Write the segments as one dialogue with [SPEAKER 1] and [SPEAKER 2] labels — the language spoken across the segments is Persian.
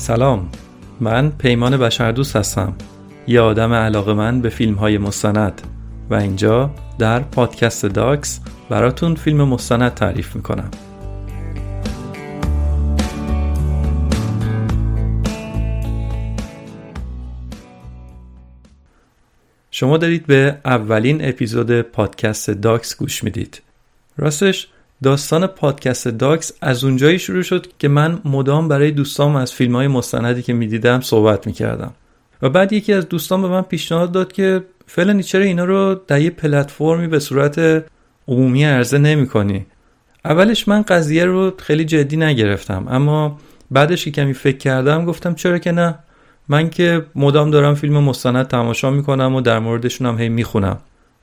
[SPEAKER 1] سلام من پیمان بشردوست هستم. یه آدم علاقه من به فیلم های مستند و اینجا در پادکست داکس براتون فیلم مستند تعریف می‌کنم. شما دارید به اولین اپیزود پادکست داکس گوش می‌دید. راستش داستان پادکست داکس از اونجایی شروع شد که من مدام برای دوستام از فیلم های مستندی که می‌دیدم صحبت می‌کردم. و بعد یکی از دوستان به من پیشنهاد داد که فلانی چرا اینا رو در یه پلتفرمی به صورت عمومی عرضه نمی کنی اولش من قضیه رو خیلی جدی نگرفتم اما بعدش که کمی فکر کردم گفتم چرا که نه؟ من که مدام دارم فیلم مستند تماشا می‌کنم و در موردشون هم هی می‌خونم.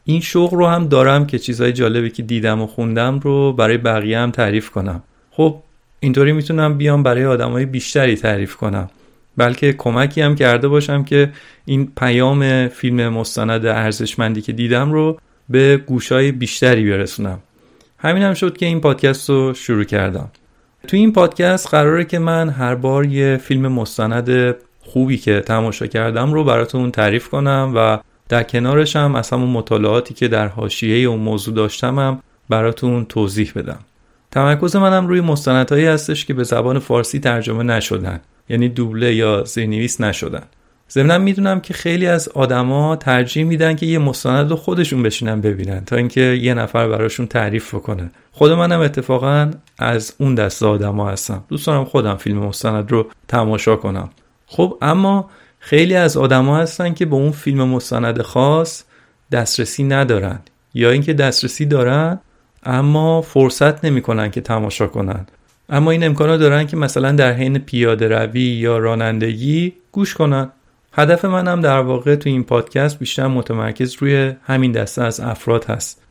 [SPEAKER 1] این شوق رو هم دارم که چیزهای جالبی که دیدم و خوندم رو برای بقیه هم تعریف کنم. خب اینطوری می‌تونم بیام برای آدمای بیشتری تعریف کنم. بلکه کمکی هم کرده باشم که این پیام فیلم مستند ارزشمندی که دیدم رو به گوشای بیشتری برسونم. همین هم شد که این پادکست رو شروع کردم. تو این پادکست قراره که من هر بار یه فیلم مستند خوبی که تماشا کردم رو براتون تعریف کنم و در کنارش هم از همون مطالعاتی که در حاشیه اون موضوع داشتم هم براتون توضیح بدم. تمرکز منم روی مستندهایی هستش که به زبان فارسی ترجمه نشدن. یعنی دوبله یا زیرنویس نشدن. ضمنا می‌دونم که خیلی از آدما ترجیح میدن که یه مستند رو خودشون بشینن ببینن تا اینکه یه نفر براشون تعریف بکنه. خود منم اتفاقا از اون دست آدما هستم. دوست دارم خودم فیلم مستند رو تماشا کنم. خب اما خیلی از آدما هستن که به اون فیلم مستند خاص دسترسی ندارن. یا اینکه دسترسی دارن اما فرصت نمی‌کنن که تماشا کنن. اما این امکانات دارن که مثلا در حین پیاده روی یا رانندگی گوش کنن. هدف منم در واقع تو این پادکست بیشتر متمرکز روی همین دسته از افراد هست.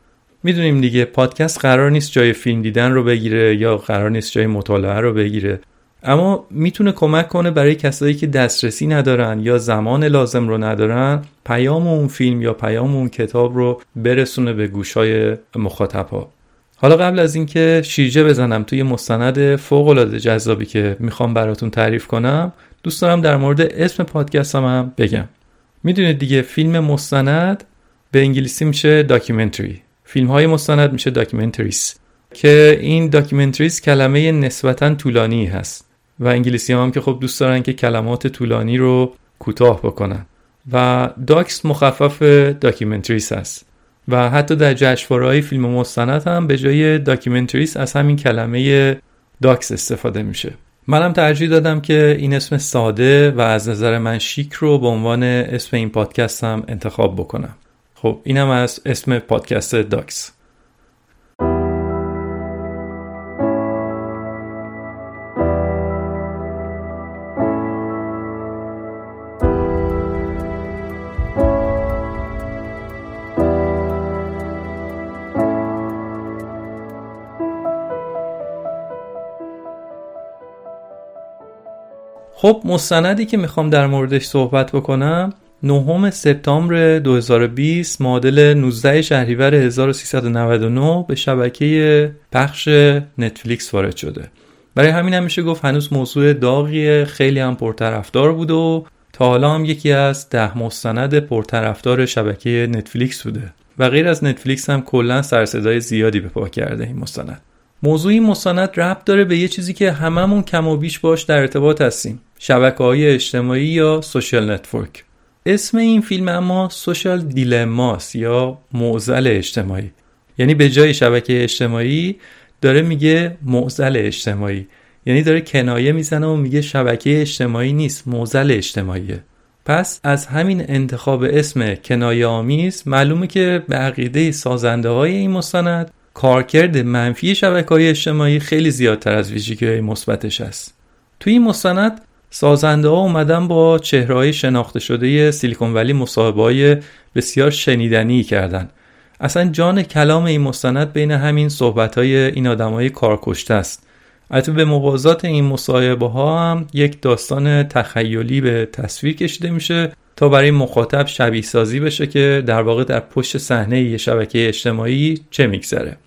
[SPEAKER 1] می‌دونیم دیگه پادکست قرار نیست جای فیلم دیدن رو بگیره یا قرار نیست جای مطالعه رو بگیره. اما می‌تونه کمک کنه برای کسایی که دسترسی ندارن یا زمان لازم رو ندارن پیام اون فیلم یا پیام اون کتاب رو برسونه به گوشای مخاطب حالا قبل از اینکه شیرجه بزنم توی مستند فوق العاده جذابی که می‌خوام براتون تعریف کنم دوست دارم در مورد اسم پادکستم هم بگم. می‌دونید دیگه فیلم مستند به انگلیسی میشه documentary فیلم های مستند میشه documentaries که این documentaries کلمه نسبتا طولانی هست. و انگلیسی هم, هم که خب دوست دارن که کلمات طولانی رو کوتاه بکنن. و docs مخفف documentaries هست و حتی در جشنواره‌های فیلم مستند هم به جای documentaries از همین کلمه docs استفاده میشه. منم ترجیح دادم که این اسم ساده و از نظر من شیک رو به عنوان اسم این پادکست هم انتخاب بکنم. خب اینم از اسم پادکست داکس. خب مستندی که می‌خوام در موردش صحبت بکنم نهم سپتامبر 2020 معادل 19 شهریور 1399 به شبکه پخش نتفلیکس وارد شده. برای همین هم میشه گفت هنوز موضوع داغی خیلی هم پرطرفدار بود و تا حالا هم یکی از ده مستند پرطرفدار شبکه نتفلیکس بوده. و غیر از نتفلیکس هم کلا سروصدای زیادی به پا کرده این مستند. موضوع این مستند ربط داره به یه چیزی که هممون کم و بیش باش در ارتباط هستیم. شبکه های اجتماعی یا social network. اسم این فیلم اما سوشال دیلماس یا معزل اجتماعی. یعنی به جای شبکه اجتماعی داره میگه معزل اجتماعی. یعنی داره کنایه می‌زنه و میگه شبکه اجتماعی نیست معزل اجتماعیه. پس از همین انتخاب اسم کنایه آمیز معلومه که به عقیده سازنده های این مستند کارکرد منفی شبکه های اجتماعی خیلی زیادتر از ویژگی های مثبتش است. توی این مستند سازنده ها اومدن با چهرهای شناخته شده سیلیکون ولی مصاحبه های بسیار شنیدنی کردن. اصلا جان کلام این مستند بین همین صحبت های این آدمای کارکشته است. البته به موازات این مصاحبه ها هم یک داستان تخیلی به تصویر کشیده میشه تا برای مخاطب شبیه سازی بشه که در واقع در پشت صحنه یه شبکه اجتماعی چه میگذره.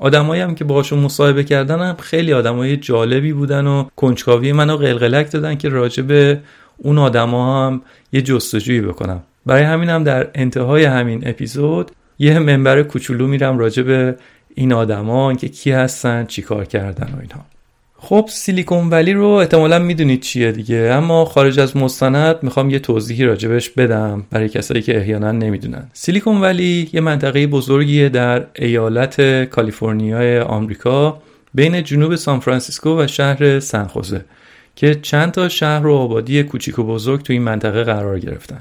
[SPEAKER 1] آدمایی هم که باهاشون مصاحبه کردن هم خیلی آدمای جالبی بودن و کنجکاوی منو قلقلک دادن که راجع به اون آدما هم یه جستجویی بکنم. برای همین هم در انتهای همین اپیزود یه منبر کوچولو میرم راجع به این آدما که کی هستن چیکار کردن و اینها. خب سیلیکون ولی رو احتمالا می‌دونید چیه دیگه. اما خارج از مستند می‌خوام یه توضیحی راجبش بدم برای کسایی که احیانا نمی‌دونن. سیلیکون ولی یه منطقه بزرگیه در ایالت کالیفرنیای آمریکا بین جنوب سان فرانسیسکو و شهر سنخوزه که چند تا شهر و آبادی کوچیک و بزرگ تو این منطقه قرار گرفتن.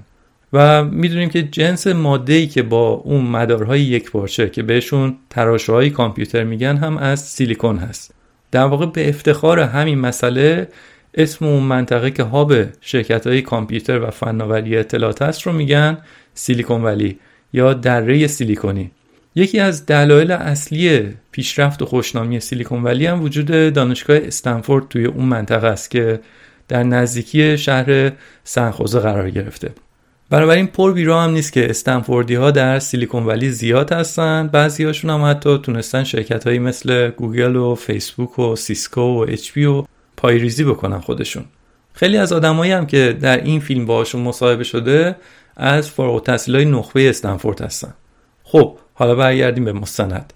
[SPEAKER 1] و می‌دونیم که جنس ماده که با اون مدارهای یک پارچه که بهشون تراشه کامپیوتر میگن هم از سیلیکون هست. در واقع به افتخار همین مسئله اسم اون منطقه که هاب شرکت های کامپیوتر و فناوری اطلاعات است رو میگن سیلیکون ولی یا دره سیلیکونی. یکی از دلایل اصلی پیشرفت و خوشنامی سیلیکون ولی هم وجود دانشگاه استنفورد توی اون منطقه است که در نزدیکی شهر سن خوزه قرار گرفته. بنابراین پر بیرا هم نیست که استنفوردی ها در سیلیکون ولی زیاد هستن. بعضی هاشون هم حتی تونستن شرکت هایی مثل گوگل و فیسبوک و سیسکو و اچ پی رو پایه‌ریزی بکنن خودشون. خیلی از آدمایی هم که در این فیلم باهاشون مصاحبه شده از فارغ های نخبه استنفورد هستن. خب حالا برگردیم به مستند.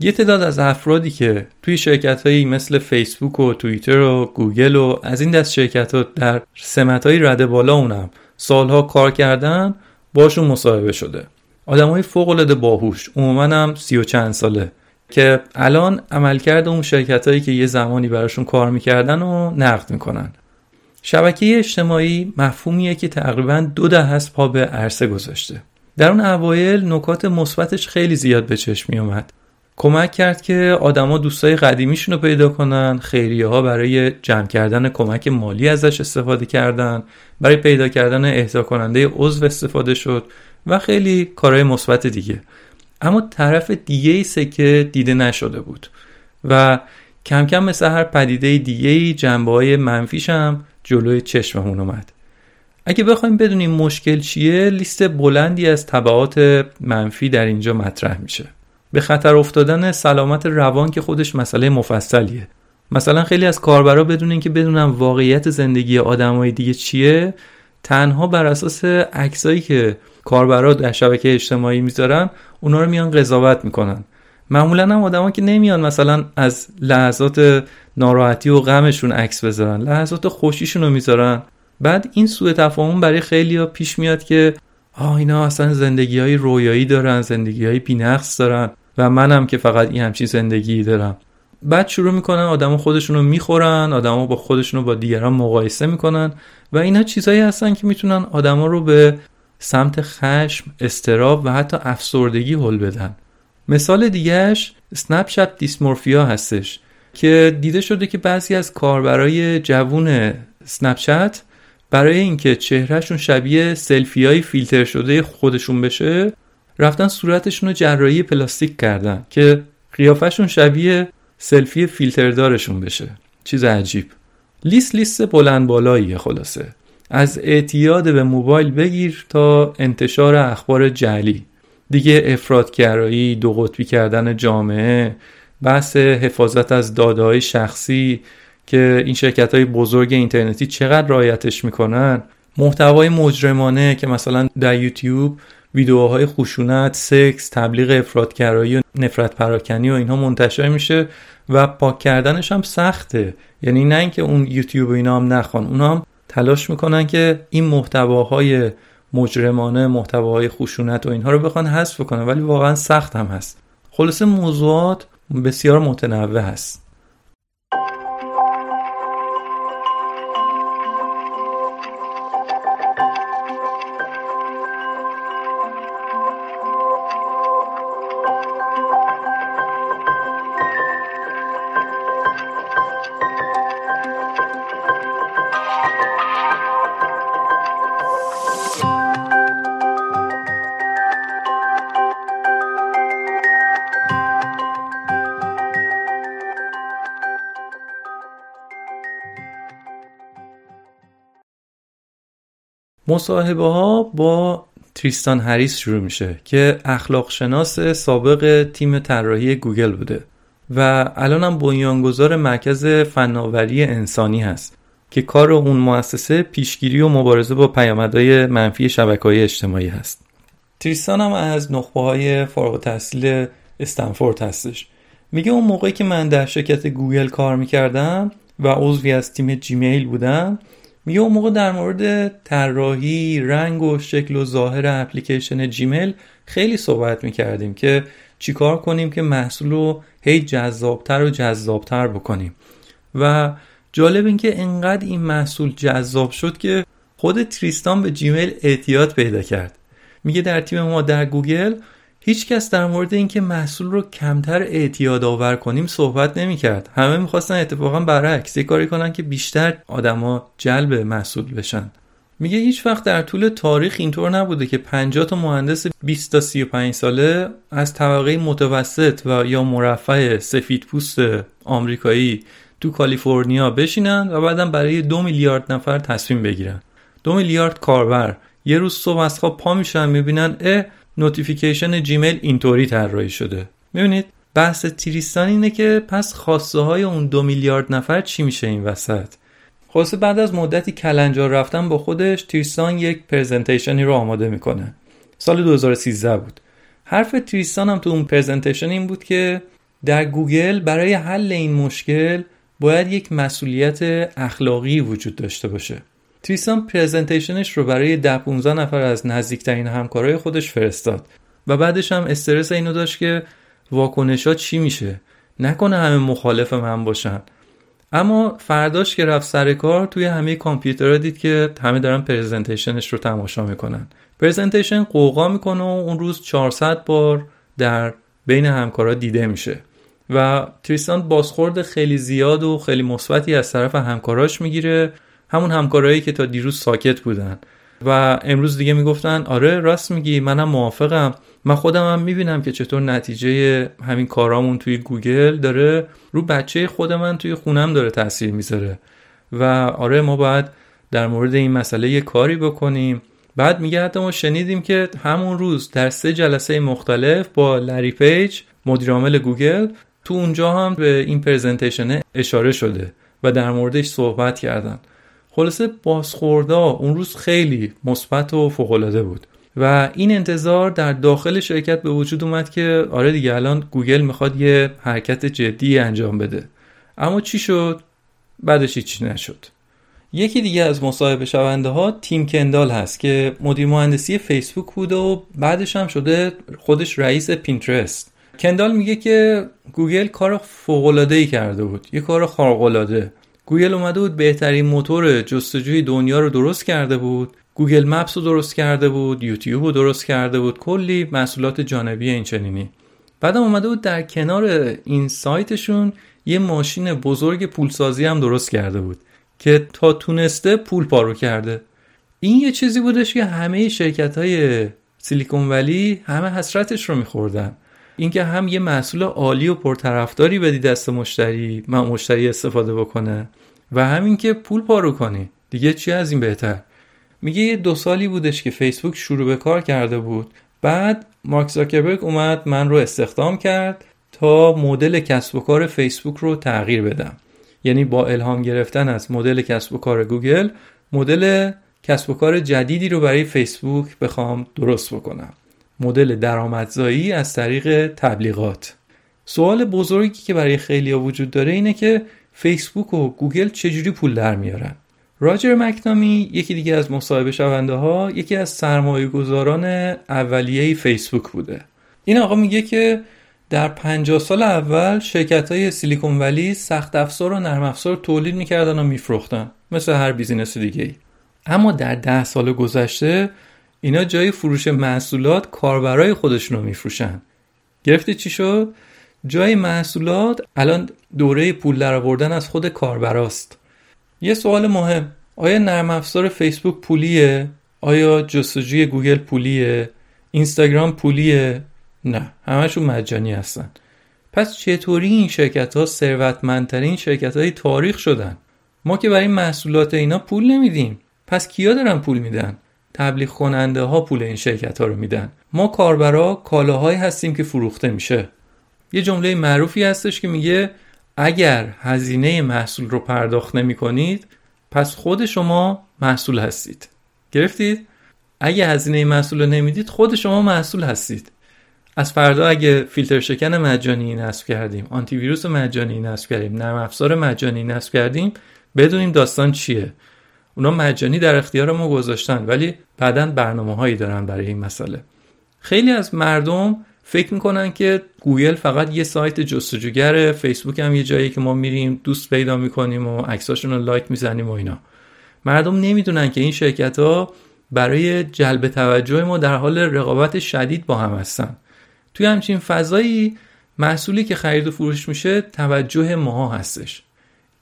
[SPEAKER 1] یه تعداد از افرادی که توی شرکت هایی مثل فیسبوک و توییتر و گوگل و از این دست شرکت ها در سمت های رده بالا اونم سالها کار کردن باشون مصاحبه شده. آدم های فوق العاده باهوش عموما هم سی و چند ساله که الان عملکرد اون شرکت هایی که یه زمانی براشون کار می‌کردن و نقد می‌کنن. شبکه اجتماعی مفهومیه که تقریبا دو ده هست پا به عرصه گذاشته. در اون اوایل نکات مثبتش خیلی زیاد به چشم می اومد کمک کرد که آدما دوستای قدیمیشون رو پیدا کنن خیریه ها برای جمع کردن کمک مالی ازش استفاده کردن برای پیدا کردن اهدا کننده عضو استفاده شد و خیلی کارهای مثبت دیگه. اما طرف دیگه ای سکه دیده نشده بود و کم کم مثل هر پدیده دیگه ای جنبه های منفیش هم جلوی چشممون اومد. اگه بخوایم بدونیم مشکل چیه لیست بلندی از طبعات منفی در اینجا مطرح میشه. به خطر افتادن سلامت روان که خودش مسئله مفصلیه. مثلا خیلی از کاربرا بدون اینکه بدونن واقعیت زندگی آدمای دیگه چیه تنها بر اساس عکسایی که کاربرا در شبکه اجتماعی می‌ذارن اونا رو میان قضاوت می‌کنن. معمولا هم آدما که نمیان مثلا از لحظات ناراحتی و غمشون عکس بذارن لحظات خوشیشون رو می‌ذارن. بعد این سوء تفاهم برای خیلی ها پیش میاد که آه اینا اصلا زندگی های رویایی دارن زندگی های بینقص دارن. و منم که فقط این همچین زندگی دارم. بعد شروع می‌کنن آدما خودشونو می‌خورن آدما با خودشونو با دیگران مقایسه می‌کنن و اینا چیزایی هستن که می‌تونن آدما رو به سمت خشم، استراب و حتی افسردگی هل بدن. مثال دیگهش سنپ چت دیسمورفیا هستش که دیده شده که بعضی از کاربرای جوون سنپ چت برای اینکه چهرهشون شبیه سلفی های فیلتر شده خودشون بشه رفتن صورتشون رو جراحی پلاستیک کردن که قیافشون شبیه سلفی فیلتردارشون بشه. چیز عجیب. لیست لیست بلند بالاییه خلاصه. از اعتیاد به موبایل بگیر تا انتشار اخبار جعلی. دیگه افرادگرایی دو قطبی کردن جامعه بحث حفاظت از داده های شخصی که این شرکت های بزرگ اینترنتی چقدر رایتش می‌کنن. محتوای مجرمانه که مثلا در یوتیوب ویدیوهای خشونت، سکس، تبلیغ افرادگرایی و نفرت پراکنی و اینها منتشر میشه و پاک کردنش هم سخته. یعنی نه اینکه اون یوتیوب و اینا هم نخوان اونا هم تلاش می‌کنن که این محتواهای مجرمانه محتواهای خشونت و اینها رو بخوان حذف کنن ولی واقعا سخت هم هست. خلاصه موضوعات بسیار متنوع هست. مصاحبه ها با تریستان هریس شروع میشه که اخلاق شناس سابق تیم طراحی گوگل بوده و الان هم بنیانگذار مرکز فناوری انسانی هست که کار اون مؤسسه پیشگیری و مبارزه با پیامدهای منفی شبکه های اجتماعی هست. تریستان هم از نخبه های فارغ‌التحصیل استنفورد هستش. میگه اون موقعی که من در شرکت گوگل کار می‌کردم و عضوی از تیم جیمیل بودم میگه اون موقع در مورد طراحی رنگ و شکل و ظاهر اپلیکیشن جیمیل خیلی صحبت می‌کردیم که چیکار کنیم که محصول رو هی جذابتر و جذابتر بکنیم. و جالب این که انقدر این محصول جذاب شد که خود تریستان به جیمیل اعتیاد پیدا کرد. میگه در تیم ما در گوگل هیچ کس در مورد اینکه محصول رو کمتر اعتیاد آور کنیم صحبت نمی کرد همه می‌خواستن اتفاقا برعکس یه کاری کنن که بیشتر آدما جلب محصول بشن. میگه هیچ وقت در طول تاریخ اینطور نبوده که 50 تا مهندس 20 تا 35 ساله از طبقه متوسط و یا مرفه سفید پوست آمریکایی تو کالیفرنیا بشینن و بعدا برای دو میلیارد نفر تصمیم بگیرن. دو میلیارد کاربر. یه روز صبح از خواب پا میشن می‌بینن اه notification جیمیل اینطوری طراحی شده. می‌بینید؟ بحث تریستان اینه که پس خواسته های اون دو میلیارد نفر چی میشه این وسط؟ خلاصه بعد از مدتی کلنجار رفتن با خودش تریستان یک presentation ی رو آماده می‌کنه. سال 2013 بود. حرف تریستان هم تو اون presentation این بود که در گوگل برای حل این مشکل باید یک مسئولیت اخلاقی وجود داشته باشه. تریستان presentation ش رو برای ده 15 نفر از نزدیکترین همکارای خودش فرستاد و بعدش هم استرس اینو داشت که واکنش ها چی میشه؟ نکنه همه مخالف من باشن. اما فرداش که رفت سر کار توی همه کامپیوترها دید که همه دارن پرزنتیشنش رو تماشا می‌کنن. پرزنتیشن قوقا می‌کنه و اون روز 400 بار در بین همکارا دیده میشه. و تریستان بازخورد خیلی زیاد و خیلی مثبتی از طرف همکاراش می‌گیره. همون همکارایی که تا دیروز ساکت بودن. و امروز دیگه می‌گفتن آره راست میگی منم موافقم. من خودم هم می‌بینم که چطور نتیجه همین کارامون توی گوگل داره رو بچه خود من توی خونم داره تاثیر می‌ذاره. و آره ما باید در مورد این مسئله یه کاری بکنیم. بعد میگه حتی ما شنیدیم که همون روز در سه جلسه مختلف با لری پیج مدیرعامل گوگل تو اونجا هم به این presentation اشاره شده و در موردش صحبت کردن. خلاصه بازخوردا اون روز خیلی مثبت و فوق‌العاده بود. و این انتظار در داخل شرکت به وجود اومد که آره دیگه الان گوگل می‌خواد یه حرکت جدی انجام بده. اما چی شد؟ بعدش هیچی نشد. یکی دیگه از مصاحبه شونده ها تیم کندال هست که مدیر مهندسی فیسبوک بود و بعدش هم شده خودش رئیس پینترست. کندال میگه که گوگل کار فوق‌العاده‌ای کرده بود. یه کار خارق العاده گوگل اومده بود بهترین موتور جستجوی دنیا رو درست کرده بود. Google Maps رو درست کرده بود یوتیوب رو درست کرده بود. کلی محصولات جانبی این چنینی. بعدم اومده بود در کنار این سایتشون یه ماشین بزرگ پولسازی هم درست کرده بود که تا تونسته پول پارو کرده. این یه چیزی بودش که همه شرکت های سیلیکون ولی همه حسرتش رو میخوردن. اینکه هم یه محصول عالی و پرطرفداری بدی دست مشتری من مشتری استفاده بکنه و همین که پول پارو کنی. دیگه چی از این بهتر؟ میگه یه دو سالی بودش که فیسبوک شروع به کار کرده بود. بعد مارک زاکربرگ اومد من رو استخدام کرد تا مدل کسب و کار فیسبوک رو تغییر بدم. یعنی با الهام گرفتن از مدل کسب و کار گوگل مدل کسب و کار جدیدی رو برای فیسبوک بخوام درست بکنم. مدل درآمدزایی از طریق تبلیغات. سوال بزرگی که برای خیلی ها وجود داره اینه که فیسبوک و گوگل چجوری پول در میارن؟ راجر مکنامی یکی دیگه از مصاحبه شونده ها یکی از سرمایه گذاران اولیه فیسبوک بوده. این آقا میگه که در 50 سال اول شرکت های سیلیکون ولی سخت افزار و نرم افزار تولید می‌کردن و میفروختن مثل هر business دیگه ای. اما در ده سال گذشته اینا جای فروش محصولات کاربرای خودشون رو میفروشن. گرفتی چی شد؟ جای محصولات الان دوره پول درآوردن از خود کاربراست. یه سوال مهم. آیا نرم افزار فیسبوک پولیه؟ آیا جستجوی گوگل پولیه؟ اینستاگرام پولیه؟ نه همشون مجانی هستن. پس چطوری این شرکت ها ثروتمندترین شرکت های تاریخ شدن؟ ما که برای محصولات اینا پول نمیدیم. پس کیا دارن پول میدن؟ تبلیغ کننده ها پول این شرکت ها رو میدن. ما کاربرا کالاهایی هستیم که فروخته میشه. یه جمله معروفی هستش که میگه اگر هزینه محصول رو پرداخت نمی کنید پس خود شما محصول هستید. گرفتید؟ اگه هزینه محصول رو نمی‌دید خود شما محصول هستید. از فردا اگه فیلتر شکن مجانی نصب کردیم آنتی ویروس مجانی نصب کردیم نرم افزار مجانی نصب کردیم بدونیم داستان چیه. اونا مجانی در اختیار ما گذاشتن ولی بعدا برنامه هایی دارن برای این مسئله. خیلی از مردم فکر می‌کنن که گوگل فقط یه سایت جستجوگر فیسبوک هم یه جایی که ما میریم دوست پیدا می‌کنیم و عکساشون رو لایک می‌زنیم و اینا. مردم نمی‌دونن که این شرکت ها برای جلب توجه ما در حال رقابت شدید با هم هستن. توی همچین فضایی محصولی که خرید و فروش میشه توجه ما هستش.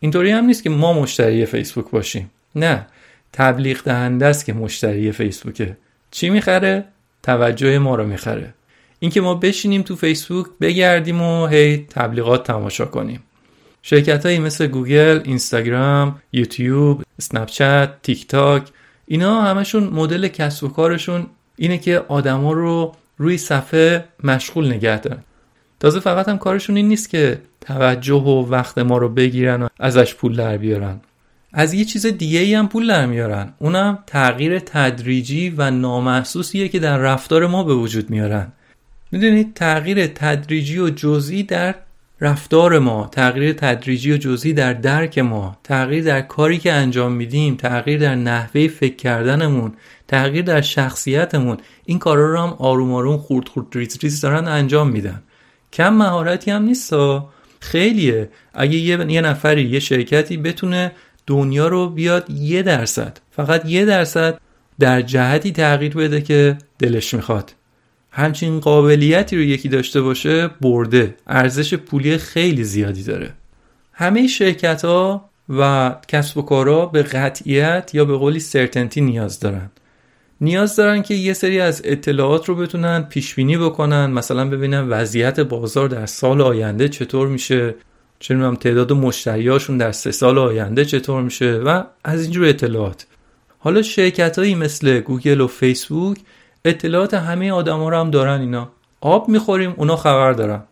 [SPEAKER 1] اینطوری هم نیست که ما مشتری فیسبوک باشیم. نه. تبلیغ دهنده است که مشتری فیسبوکه چی می‌خره؟ توجه ما رو می‌خره. اینکه ما بشینیم تو فیسبوک بگردیم و هی تبلیغات تماشا کنیم. شرکت هایی مثل گوگل، اینستاگرام، یوتیوب، اسنپچت، تیک تاک اینا همشون مدل کسب و کارشون اینه که آدما رو روی صفحه مشغول نگه دارن. تازه فقط هم کارشون این نیست که توجه و وقت ما رو بگیرن و ازش پول در بیارن. از یه چیز دیگه ای هم پول در میارن. اونم تغییر تدریجی و نامحسوسیه که در رفتار ما به وجود میارن. می‌دونید تغییر تدریجی و جزئی در رفتار ما. تغییر تدریجی و جزئی در درک ما. تغییر در کاری که انجام میدیم. تغییر در نحوه فکر کردنمون. تغییر در شخصیتمون. این کارا رو هم آروم آروم خورد خورد ریز ریز دارن انجام میدن. کم مهارتی هم نیست خیلیه. اگه یه،, نفری یه شرکتی بتونه دنیا رو بیاد یه درصد فقط یه درصد در جهتی تغییر بده که دلش می‌خواد. همچین قابلیتی رو یکی داشته باشه برده ارزش پولی خیلی زیادی داره. همه شرکت ها و کسب و کارها به قطعیت یا به قولی سرتنتی نیاز دارن. نیاز دارن که یه سری از اطلاعات رو بتونن پیش بینی بکنن مثلا ببینن وضعیت بازار در سال آینده چطور میشه. چه هم تعداد مشتریاشون در سه سال آینده چطور میشه و از اینجور اطلاعات. حالا شرکت هایی مثل گوگل و فیسبوک اطلاعات همه آدما رو هم دارن اینا. آب می‌خوریم اونا خبر دارن.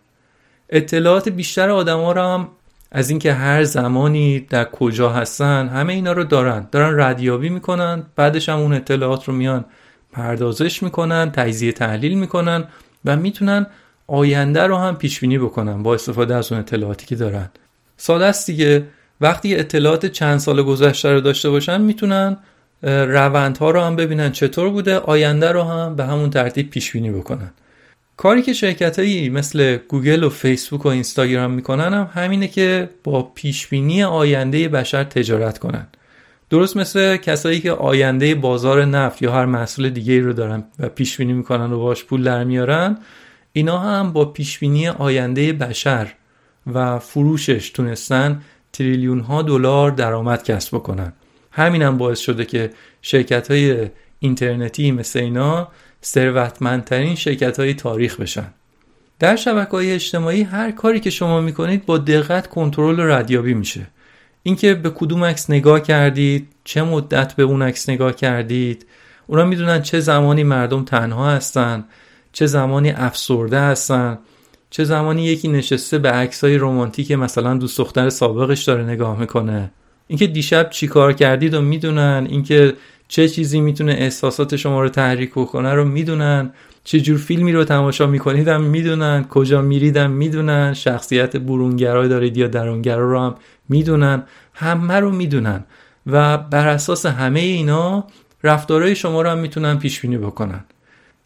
[SPEAKER 1] اطلاعات بیشتر آدما رو هم از اینکه هر زمانی در کجا هستن همه اینا رو دارن. دارن ردیابی می‌کنن بعدش هم اون اطلاعات رو میان پردازش می‌کنن تجزیه تحلیل می‌کنن و می‌تونن آینده رو هم پیش بینی بکنن با استفاده از اون اطلاعاتی که دارن. ساده است دیگه. وقتی اطلاعات چند سال گذشته رو داشته باشن می‌تونن روندها رو هم ببینن چطور بوده آینده رو هم به همون ترتیب پیش بینی بکنن. کاری که شرکت هایی مثل گوگل و فیسبوک و اینستاگرام می‌کنن هم همینه که با پیش بینی آینده بشر تجارت کنن. درست مثل کسایی که آینده بازار نفت یا هر محصول دیگه رو دارن و پیش بینی می‌کنن و باش پول در میارن اینا هم با پیش بینی آینده بشر و فروشش تونستن تریلیون ها دلار درآمد کسب بکنن. همین هم باعث شده که شرکت های اینترنتی مثل اینا ثروتمندترین شرکت های تاریخ بشن. در شبکه های اجتماعی هر کاری که شما می‌کنید با دقت کنترل و ردیابی میشه. اینکه به کدوم عکس نگاه کردید چه مدت به اون عکس نگاه کردید اونا می‌دونن چه زمانی مردم تنها هستن. چه زمانی افسرده هستن چه زمانی یکی نشسته به عکسای رمانتیک مثلا دوست دختر سابقش داره نگاه می‌کنه. اینکه دیشب چی کار کردید و می‌دونن اینکه چه چیزی می‌تونه احساسات شما رو تحریک بکنه رو می‌دونن چه جور فیلمی رو تماشا می‌کنید هم می‌دونن کجا میریدم می‌دونن شخصیت برونگرای دارید یا درونگرا رو هم می‌دونن همه رو می‌دونن و بر اساس همه اینا رفتارهای شما رو هم می‌تونن پیش بینی بکنن.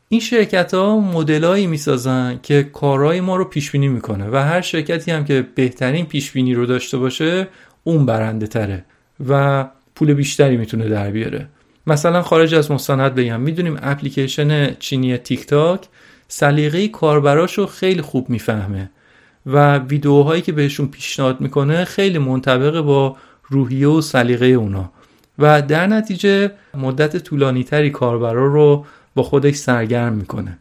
[SPEAKER 1] این شرکت ها مدلایی می‌سازن که کارهای ما رو پیش بینی می‌کنه و هر شرکتی هم که بهترین پیش بینی رو داشته باشه اون برنده تره و پول بیشتری می‌تونه در بیاره. مثلا خارج از مستند بگم می‌دونیم اپلیکیشن چینی تیک تاک سلیقه کاربراش رو خیلی خوب می‌فهمه و ویدیوهایی که بهشون پیشنهاد می‌کنه خیلی منطبق با روحیه و سلیقه اونا. و در نتیجه مدت طولانی تری کاربرا رو با خودش سرگرم می‌کنه.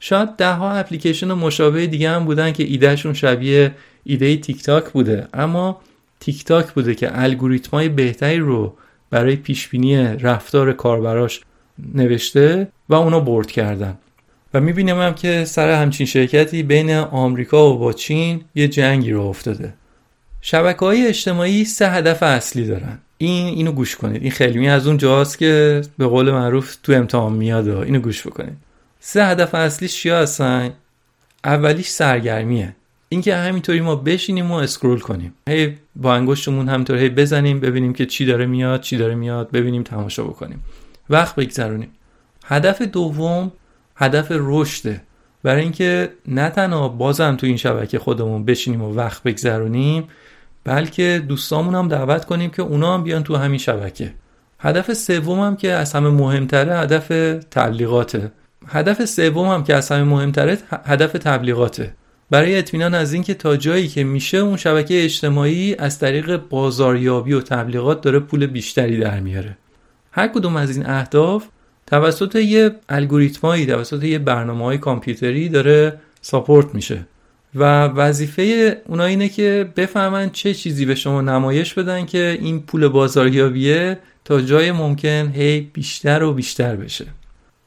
[SPEAKER 1] شاید ده ها اپلیکیشن مشابه دیگه هم بودن که ایدهشون شبیه ایده تیک تاک بوده. اما تیک تاک بوده که الگوریتمای بهتری رو برای پیشبینی رفتار کاربراش نوشته و اونا برد کردن. و می‌بینیم هم که سر همچین شرکتی بین آمریکا و با چین یه جنگی رو افتاده. شبکه های اجتماعی سه هدف اصلی دارن. این اینو گوش کنید. این خیلی از اون جاست که به قول معروف تو امتحان میاد اینو گوش بکنید. سه هدف اصلیش چیا هستن؟ اولیش سرگرمیه. اینکه همینطوری ما بشینیم و اسکرول کنیم. هی با انگشتمون همینطوری هی بزنیم ببینیم که چی داره میاد چی داره میاد ببینیم تماشا بکنیم. وقت بگذرونیم. هدف دوم هدف رشده برای اینکه نه تنها بازم تو این شبکه خودمون بشینیم و وقت بگذرونیم بلکه دوستامون هم دعوت کنیم که اونا هم بیان تو همین شبکه. هدف سوم هم که از همه مهمتره هدف تبلیغاته. هدف سوم هم که از همه مهمتره هدف تبلیغاته. برای اطمینان از اینکه تا جایی که میشه اون شبکه اجتماعی از طریق بازاریابی و تبلیغات داره پول بیشتری در میاره. هر کدوم از این اهداف توسط یه الگوریتمایی توسط یه برنامه های کامپیوتری داره ساپورت میشه. و وظیفه اونا اینه که بفهمن چه چیزی به شما نمایش بدن که این پول بازاریابیه تا جای ممکن هی بیشتر و بیشتر بشه.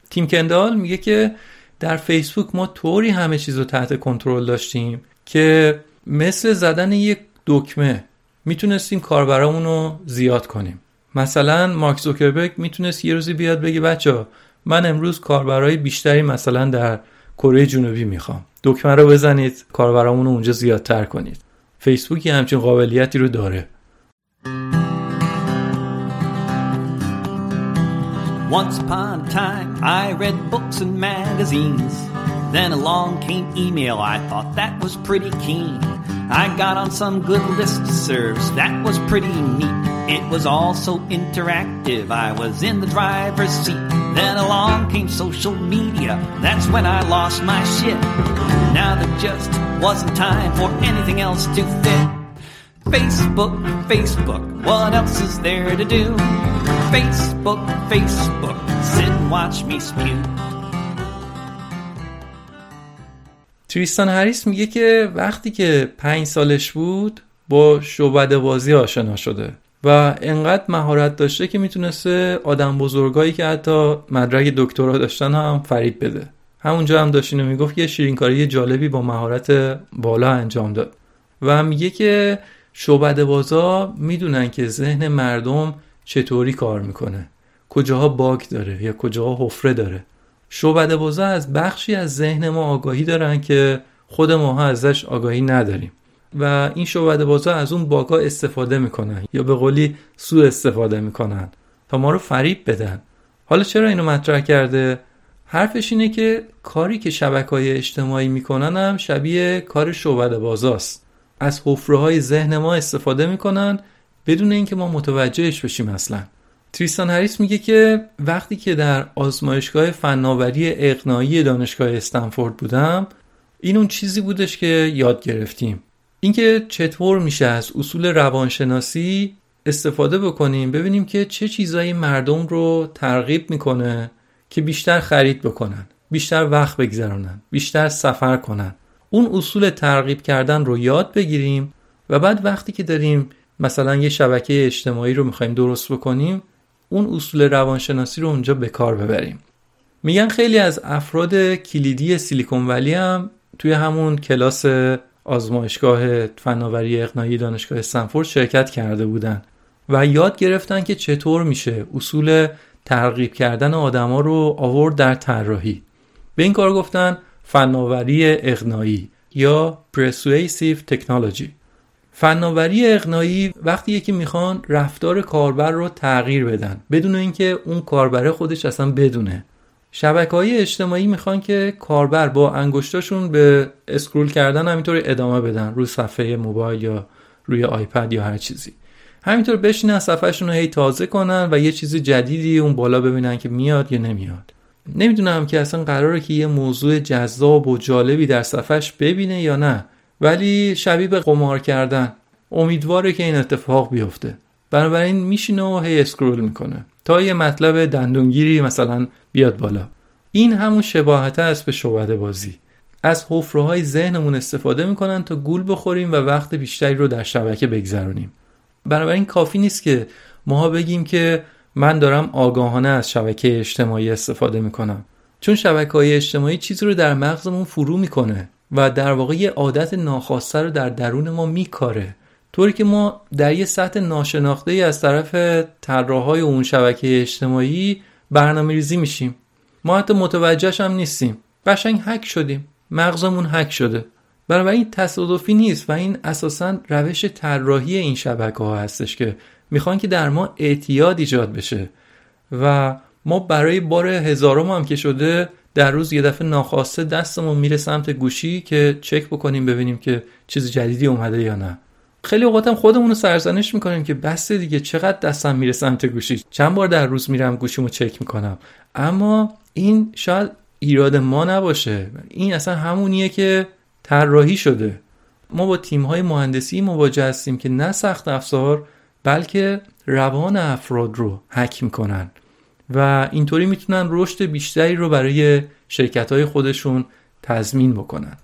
[SPEAKER 1] تیم کندال میگه که در فیسبوک ما طوری همه چیز رو تحت کنترل داشتیم که مثل زدن یک دکمه می‌تونستیم کاربرامون رو زیاد کنیم. مثلا مارک زوکربرگ می‌تونست یه روزی بیاد بگه بچه من امروز کاربرای بیشتری مثلا در کره جنوبی می‌خوام دکمه رو بزنید کاربرامون رو اونجا زیادتر کنید فیسبوک یه همچین قابلیتی رو داره Once upon a time, I read books and magazines. Then along came email, I thought that was pretty keen. I got on some good list serves, that was pretty neat. It was all so interactive, I was in the driver's seat. Then along came social media, that's when I lost my shit. Now there just wasn't time for anything else to fit. Facebook, Facebook, what else is there to do? Facebook, Facebook, sit and watch me spew. تریستان هریس میگه که وقتی که پنج سالش بود با شعبده بازی آشنا شده و انقدر مهارت داشته که می‌تونسته آدم بزرگایی که حتی مدرک دکترا داشتن هم فرید بده. همونجا هم داشتین و می‌گفت که شیرینکاری جالبی با مهارت بالا انجام داد. و میگه که شعبده بازا می‌دونن که ذهن مردم چطوری کار می‌کنه. کجاها باگ داره یا کجاها حفره داره. شعبده بازا از بخشی از ذهن ما آگاهی دارن که خود ماها ازش آگاهی نداریم. و این شعبده بازا از اون باگا استفاده می‌کنن یا به قولی سوء استفاده می‌کنن تا ما رو فریب بدن. حالا چرا اینو مطرح کرده؟ حرفش اینه که کاری که شبکه های اجتماعی می‌کنن هم شبیه کار شعبده بازاست. از حفره های ذهن ما استفاده می‌کنن بدون اینکه ما متوجهش بشیم اصلا. تریستان هریس میگه که وقتی که در آزمایشگاه فناوری اقناعی دانشگاه استنفورد بودم این اون چیزی بودش که یاد گرفتیم. اینکه چطور میشه از اصول روانشناسی استفاده بکنیم ببینیم که چه چیزایی مردم رو ترغیب می‌کنه که بیشتر خرید بکنن بیشتر وقت بگذرونن بیشتر سفر کنن. اون اصول ترغیب کردن رو یاد بگیریم و بعد وقتی که داریم مثلا یه شبکه اجتماعی رو می‌خوایم درست بکنیم اون اصول روانشناسی رو اونجا به کار ببریم. میگن خیلی از افراد کلیدی سیلیکون ولی هم توی همون کلاس آزمایشگاه فناوری اقنایی دانشگاه استنفورد شرکت کرده بودن و یاد گرفتن که چطور میشه اصول ترغیب کردن آدما رو آورد در طراحی. به این کار گفتن فناوری اقنایی یا persuasive technology. فناوری اقنایی وقتی یکی می‌خوان رفتار کاربر رو تغییر بدن بدون اینکه اون کاربر خودش اصلا بدونه. شبکه های اجتماعی می‌خوان که کاربر با انگشتاشون به اسکرول کردن همینطور ادامه بدن روی صفحه موبایل یا روی آیپد یا هر چیزی. همینطور بشینن صفحهشون رو هی تازه کنن و یه چیز جدیدی اون بالا ببینن که میاد یا نمیاد. نمی‌دونم که اصلا قراره که یه موضوع جذاب و جالبی در صفحش ببینه یا نه ولی شبیه به قمار کردن. امیدواره که این اتفاق بیفته. بنابراین میشینه و هی اسکرول می‌کنه. تا یه مطلب دندونگیری مثلا بیاد بالا. این همون شباهت است به شعبده بازی. از حفره های ذهنمون استفاده می‌کنن تا گول بخوریم و وقت بیشتری رو در شبکه بگذرونیم. بنابراین کافی نیست که ماها بگیم که من دارم آگاهانه از شبکه اجتماعی استفاده می‌کنم. چون شبکه های اجتماعی چیزی رو در مغزمون فرو می‌کنه و در واقع یه عادت ناخواسته رو در درون ما میکاره. طوری که ما در یه سطح ناشناخته ای از طرف طراحهای اون شبکه اجتماعی برنامه ریزی میشیم. ما حتی متوجهش هم نیستیم. قشنگ هک شدیم. مغزمون هک شده. بنابراین تصادفی نیست و این اساسا روش طراحی این شبکه ها هستش که می‌خوان که در ما اعتیاد ایجاد بشه. و ما برای بار هزارم هم که شده در روز یه دفعه ناخواسته دستمون میره سمت گوشی که چک بکنیم ببینیم که چیز جدیدی اومده یا نه. خیلی اوقات هم خودمون رو سرزنش می‌کنیم که بس دیگه چقدر دستم میره سمت گوشی. چند بار در روز میرم گوشیمو چک می‌کنم. اما این شاید ایراد ما نباشه. این اصلا همونیه که طراحی شده. ما با تیم های مهندسی مواجه هستیم که نه سخت افزار بلکه روان افراد رو حک می‌کنن. و اینطوری می‌تونن رشد بیشتری رو برای شرکت های خودشون تضمین بکنن.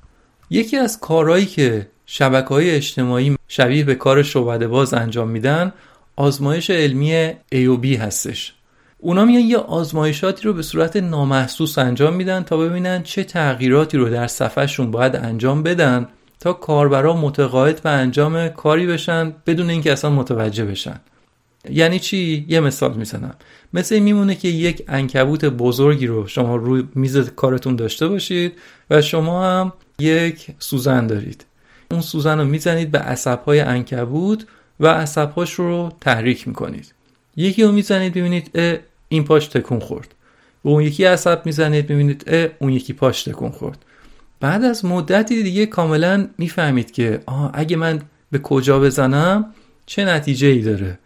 [SPEAKER 1] یکی از کارهایی که شبکه های اجتماعی شبیه به کار شعبده باز انجام میدن آزمایش علمی AOB هستش. اونا میان یه آزمایشاتی رو به صورت نامحسوس انجام میدن تا ببینن چه تغییراتی رو در صفحهشون باید انجام بدن تا کاربرا متقاعد به انجام کاری بشن بدون اینکه اصلا متوجه بشن. یعنی چی؟ یه مثال می‌زنم. مثل این میمونه که یک انکبوت بزرگی رو شما روی میز کارتون داشته باشید و شما هم یک سوزن دارید. اون سوزن رو می‌زنید به عصبهای انکبوت و عصبهاش رو تحریک می‌کنید. یکی رو می‌زنید ببینید این پاش تکون خورد. و اون یکی عصب می‌زنید ببینید اون یکی پاش تکون خورد. بعد از مدتی دیگه کاملا می‌فهمید که آه اگه من به کجا بزنم چه نتیجه ای داره؟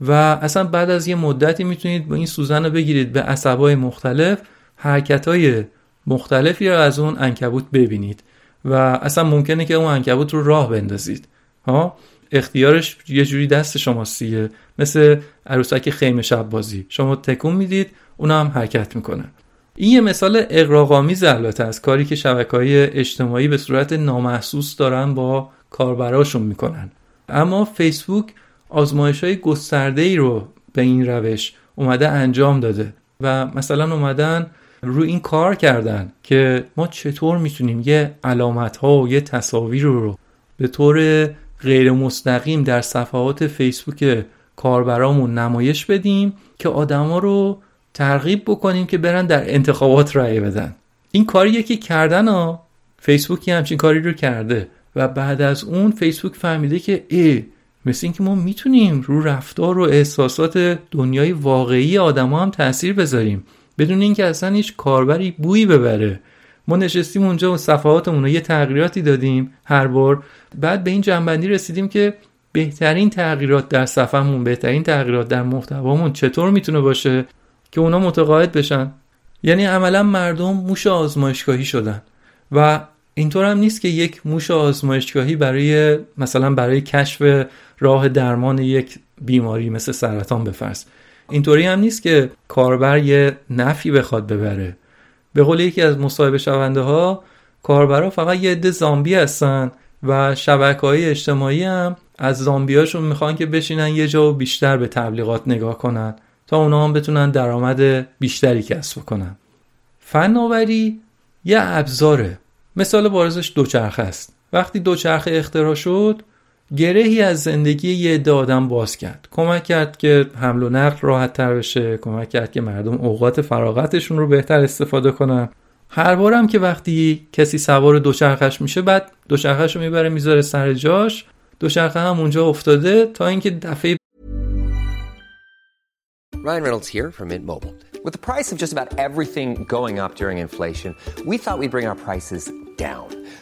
[SPEAKER 1] و اصلا بعد از یه مدتی می‌تونید با این سوزن رو بگیرید به عصبهای مختلف حرکت های مختلفی رو از اون انکبوت ببینید. و اصلا ممکنه که اون انکبوت رو راه بندازید. ها؟ اختیارش یه جوری دست شماستیه مثل عروسک خیمه شب بازی. شما تکون می‌دید اونا هم حرکت می‌کنن. این یه مثال اقراقامیز البته از کاری که شبکه های اجتماعی به صورت نامحسوس دارن با کاربراشون می‌کنن. اما فیسبوک آزمایش های گسترده ای رو به این روش اومده انجام داده و مثلا اومدن رو این کار کردن که ما چطور می‌تونیم یه علامت ها و یه تصاویر رو به طور غیر مستقیم در صفحات فیسبوک کاربرامون نمایش بدیم که آدما رو ترغیب بکنیم که برن در انتخابات رأی بدن. این کاریه که کردن ها. فیسبوکی همچین کاری رو کرده و بعد از اون فیسبوک فهمیده که ای مثل اینکه ما می‌تونیم رو رفتار و احساسات دنیای واقعی آدما هم تاثیر بذاریم. بدون اینکه اصلا هیچ کاربری بویی ببره. ما نشستیم اونجا و صفحاتمون رو یه تغییراتی دادیم هر بار. بعد به این جنبندی رسیدیم که بهترین تغییرات در صفحمون بهترین تغییرات در محتوامون چطور می‌تونه باشه که اونا متقاعد بشن؟ یعنی عملا مردم موش آزمایشگاهی شدن. و اینطور هم نیست که یک موش آزمایشگاهی برای مثلا برای کشف راه درمان یک بیماری مثل سرطان بفرست. اینطوری هم نیست که کاربر یه نفی بخواد ببره. به قول یکی از مصاحبه شونده ها کاربرا فقط یه عده زامبی هستن و شبکه های اجتماعی هم از زامبیاشون می‌خوان که بشینن یه جا و بیشتر به تبلیغات نگاه کنن تا اونا هم بتونن درآمد بیشتری کسب کنن. فناوری یه ابزاره. مثال بارزش دوچرخه است. وقتی دوچرخه اختراع شد گرهی از زندگی یه عده آدم باز کرد کمک کرد که حمل و نقل راحت تر بشه کمک کرد که مردم اوقات فراغتشون رو بهتر استفاده کنن هر بارم که وقتی کسی سوار دوچرخش میشه بعد دوچرخش رو می‌بره می‌ذاره سر جاش دوچرخه هم اونجا افتاده تا اینکه دفعه
[SPEAKER 2] Ryan Reynolds here from Mint Mobile. With the price of just about everything going up during inflation, we thought we'd bring our prices down.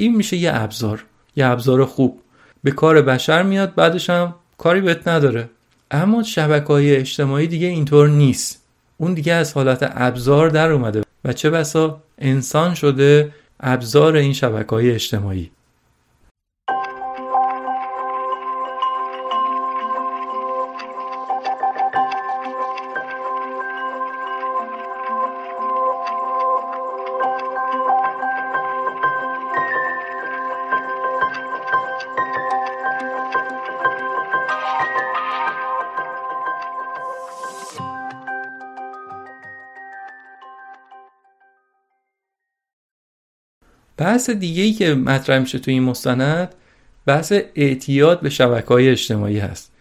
[SPEAKER 1] این میشه یه ابزار. یه ابزار خوب. به کار بشر میاد بعدش هم کاری بهت نداره. اما شبکه های اجتماعی دیگه اینطور نیست. اون دیگه از حالت ابزار در اومده و چه بسا انسان شده ابزار این شبکه های اجتماعی. بحث دیگه ای که مطرح میشه تو این مستند بحث اعتیاد به شبکه های اجتماعی هست.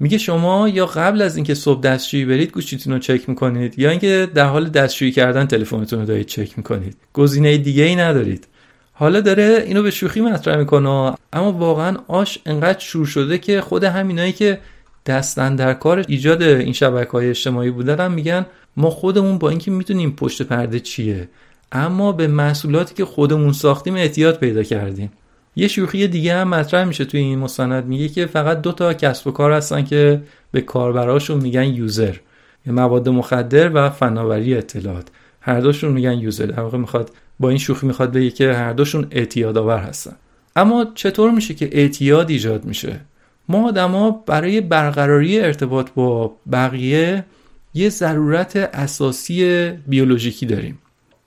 [SPEAKER 1] میگه شما یا قبل از اینکه صبح دستشویی برید گوشیتون رو چک می‌کنید یا اینکه در حال دستشویی کردن تلفنتون رو دارید چک می‌کنید. گزینه دیگه ای ندارید. حالا داره اینو به شوخی مطرح می‌کنه اما واقعا آش انقدر شور شده که خود همینایی که دستن در کار ایجاد این شبکه های اجتماعی بودن هم میگن ما خودمون با اینکه می‌دونیم پشت پرده چیه؟ اما به محصولاتی که خودمون ساختیم اعتیاد پیدا کردیم. یه شوخی دیگه هم مطرح میشه توی این مستند. میگه که فقط دو تا کسب و کار هستن که به کاربراشون میگن یوزر. مواد مخدر و فناوری اطلاعات. هر دوشون میگن یوزر. در واقع می‌خواد با این شوخی می‌خواد بگه که هر دوشون اعتیاد آور هستن. اما چطور میشه که اعتیاد ایجاد میشه؟ ما آدما برای برقراری ارتباط با بقیه یه ضرورت اساسی بیولوژیکی داریم.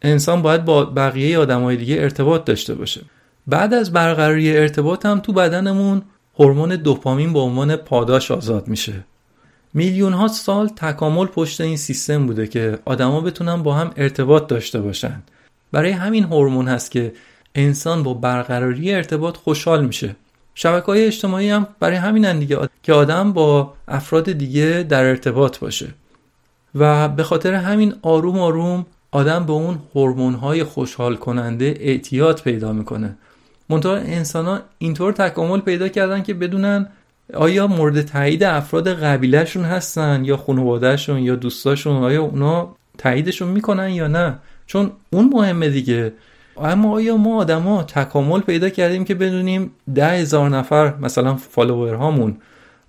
[SPEAKER 1] انسان باید با بقیه آدمای دیگه ارتباط داشته باشه. بعد از برقراری ارتباط هم تو بدنمون هورمون دوپامین به عنوان پاداش آزاد میشه. میلیون ها سال تکامل پشت این سیستم بوده که آدما بتونن با هم ارتباط داشته باشن. برای همین هورمون هست که انسان با برقراری ارتباط خوشحال میشه. شبکه های اجتماعی هم برای همینن دیگه که آدم با افراد دیگه در ارتباط باشه. و به خاطر همین آروم آروم آدم به اون هورمون های خوشحال کننده اعتیاد پیدا می‌کنه. منتها انسان ها اینطور تکامل پیدا کردن که بدونن آیا مورد تایید افراد قبیلهشون هستن یا خانوادهشون یا دوستاشون آیا اونا تاییدشون می‌کنن یا نه؟ چون اون مهمه دیگه. اما آیا ما آدما تکامل پیدا کردیم که بدونیم ده هزار نفر مثلا فالوور هامون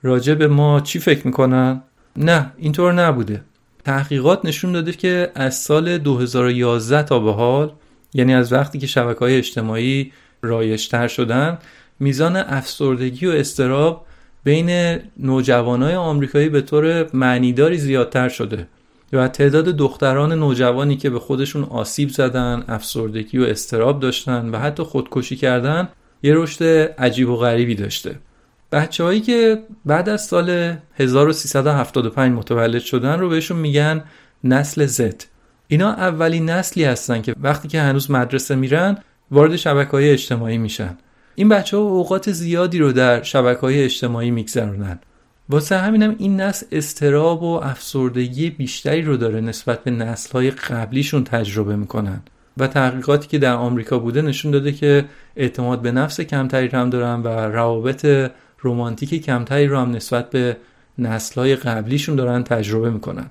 [SPEAKER 1] راجع به ما چی فکر می‌کنن؟ نه اینطور نبوده. تحقیقات نشون داده که از سال 2011 تا به حال یعنی از وقتی که شبکه های اجتماعی رایشتر شدن میزان افسردگی و استراب بین نوجوانای آمریکایی به طور معنیداری زیادتر شده و تعداد دختران نوجوانی که به خودشون آسیب زدن افسردگی و استراب داشتن و حتی خودکشی کردن یه رشد عجیب و غریبی داشته. بچههایی که بعد از سال 1375 متولد شدن رو بهشون میگن نسل زد اینا اولین نسلی هستن که وقتی که هنوز مدرسه میرن وارد شبکه های اجتماعی میشن. این بچه ها اوقات زیادی رو در شبکه های اجتماعی میگذرونن واسه همینم این نسل استراب و افسردگی بیشتری رو داره نسبت به نسلهای قبلیشون تجربه می‌کنن. و تحقیقاتی که در آمریکا بوده نشون داده که اعتماد به نفس کمتری هم دارن و روابط رمانتیک کمتری رو هم نسبت به نسلهای قبلیشون دارن تجربه می‌کنن.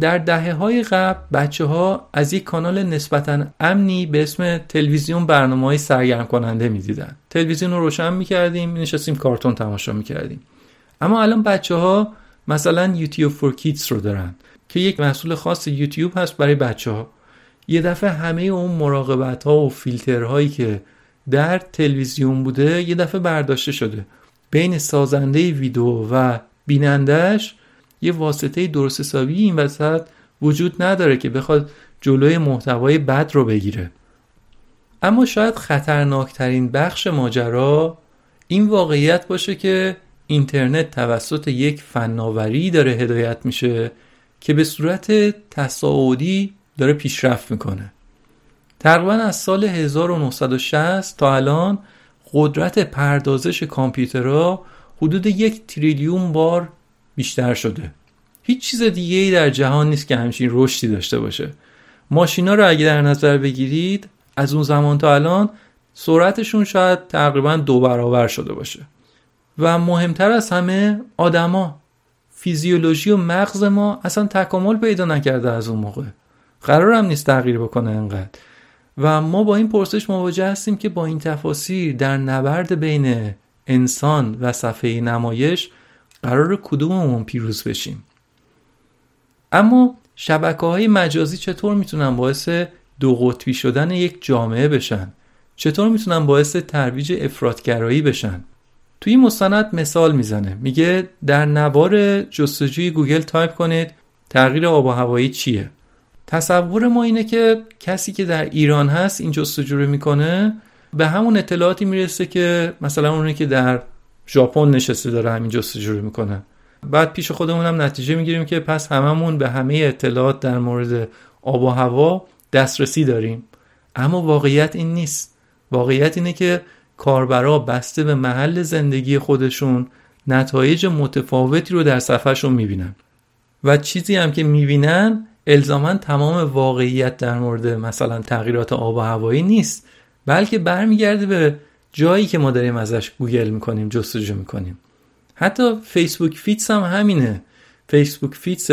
[SPEAKER 1] در دهه های قبل بچه ها از یک کانال نسبتا امنی به اسم تلویزیون برنامه های سرگرم کننده می‌دیدن. تلویزیون رو روشن می‌کردیم نشستیم کارتون تماشا می‌کردیم. اما الان بچه ها مثلا یوتیوب فور کیدز رو دارن که یک محصول خاص یوتیوب هست برای بچه ها یه دفعه همه اون مراقبت ها و فیلترهایی که در تلویزیون بوده یه دفعه برداشته شده. بین سازنده ویدیو و بینندهش یه واسطه درست حسابی این وسط وجود نداره که بخواد جلوی محتوای بد رو بگیره. اما شاید خطرناکترین بخش ماجرا این واقعیت باشه که اینترنت توسط یک فناوری داره هدایت میشه که به صورت تصاعدی داره پیشرفت می‌کنه. تقریبا از سال 1960 تا الان قدرت پردازش کامپیوترها حدود یک تریلیون بار بیشتر شده. هیچ چیز دیگه ای در جهان نیست که همچین رشدی داشته باشه. ماشینا رو اگه در نظر بگیرید از اون زمان تا الان سرعتشون شاید تقریبا دو برابر شده باشه. و مهمتر از همه آدما. فیزیولوژی و مغز ما اصلا تکامل پیدا نکرده از اون موقع. قرار هم نیست تغییر بکنه انقدر. و ما با این پرسش مواجه هستیم که با این تفاصیل در نبرد بین انسان و صفحه نمایش قرار کدوممون پیروز بشیم. اما شبکه های مجازی چطور می‌تونن باعث دو قطبی شدن یک جامعه بشن؟ چطور می‌تونن باعث ترویج افراط‌گرایی بشن؟ توی این مستند مثال می‌زنه. میگه در نوار جستجوی گوگل تایپ کنید تغییر آب و هوایی چیه؟ تصور ما اینه که کسی که در ایران هست این جستجو رو می‌کنه به همون اطلاعاتی می‌رسه که مثلا اونی که در ژاپن نشسته داره همین جستجو رو می‌کنه. بعد پیش خودمون هم نتیجه می‌گیریم که پس هممون به همه اطلاعات در مورد آب و هوا دسترسی داریم. اما واقعیت این نیست. واقعیت اینه که کاربرا بسته به محل زندگی خودشون نتایج متفاوتی رو در صفحهشون می‌بینن. و چیزی هم که می‌بینن الزاما تمام واقعیت در مورد مثلا تغییرات آب و هوایی نیست بلکه برمیگرده به جایی که ما داریم ازش گوگل می‌کنیم جستجو می‌کنیم. حتی فیسبوک feeds هم همینه. فیسبوک فیتس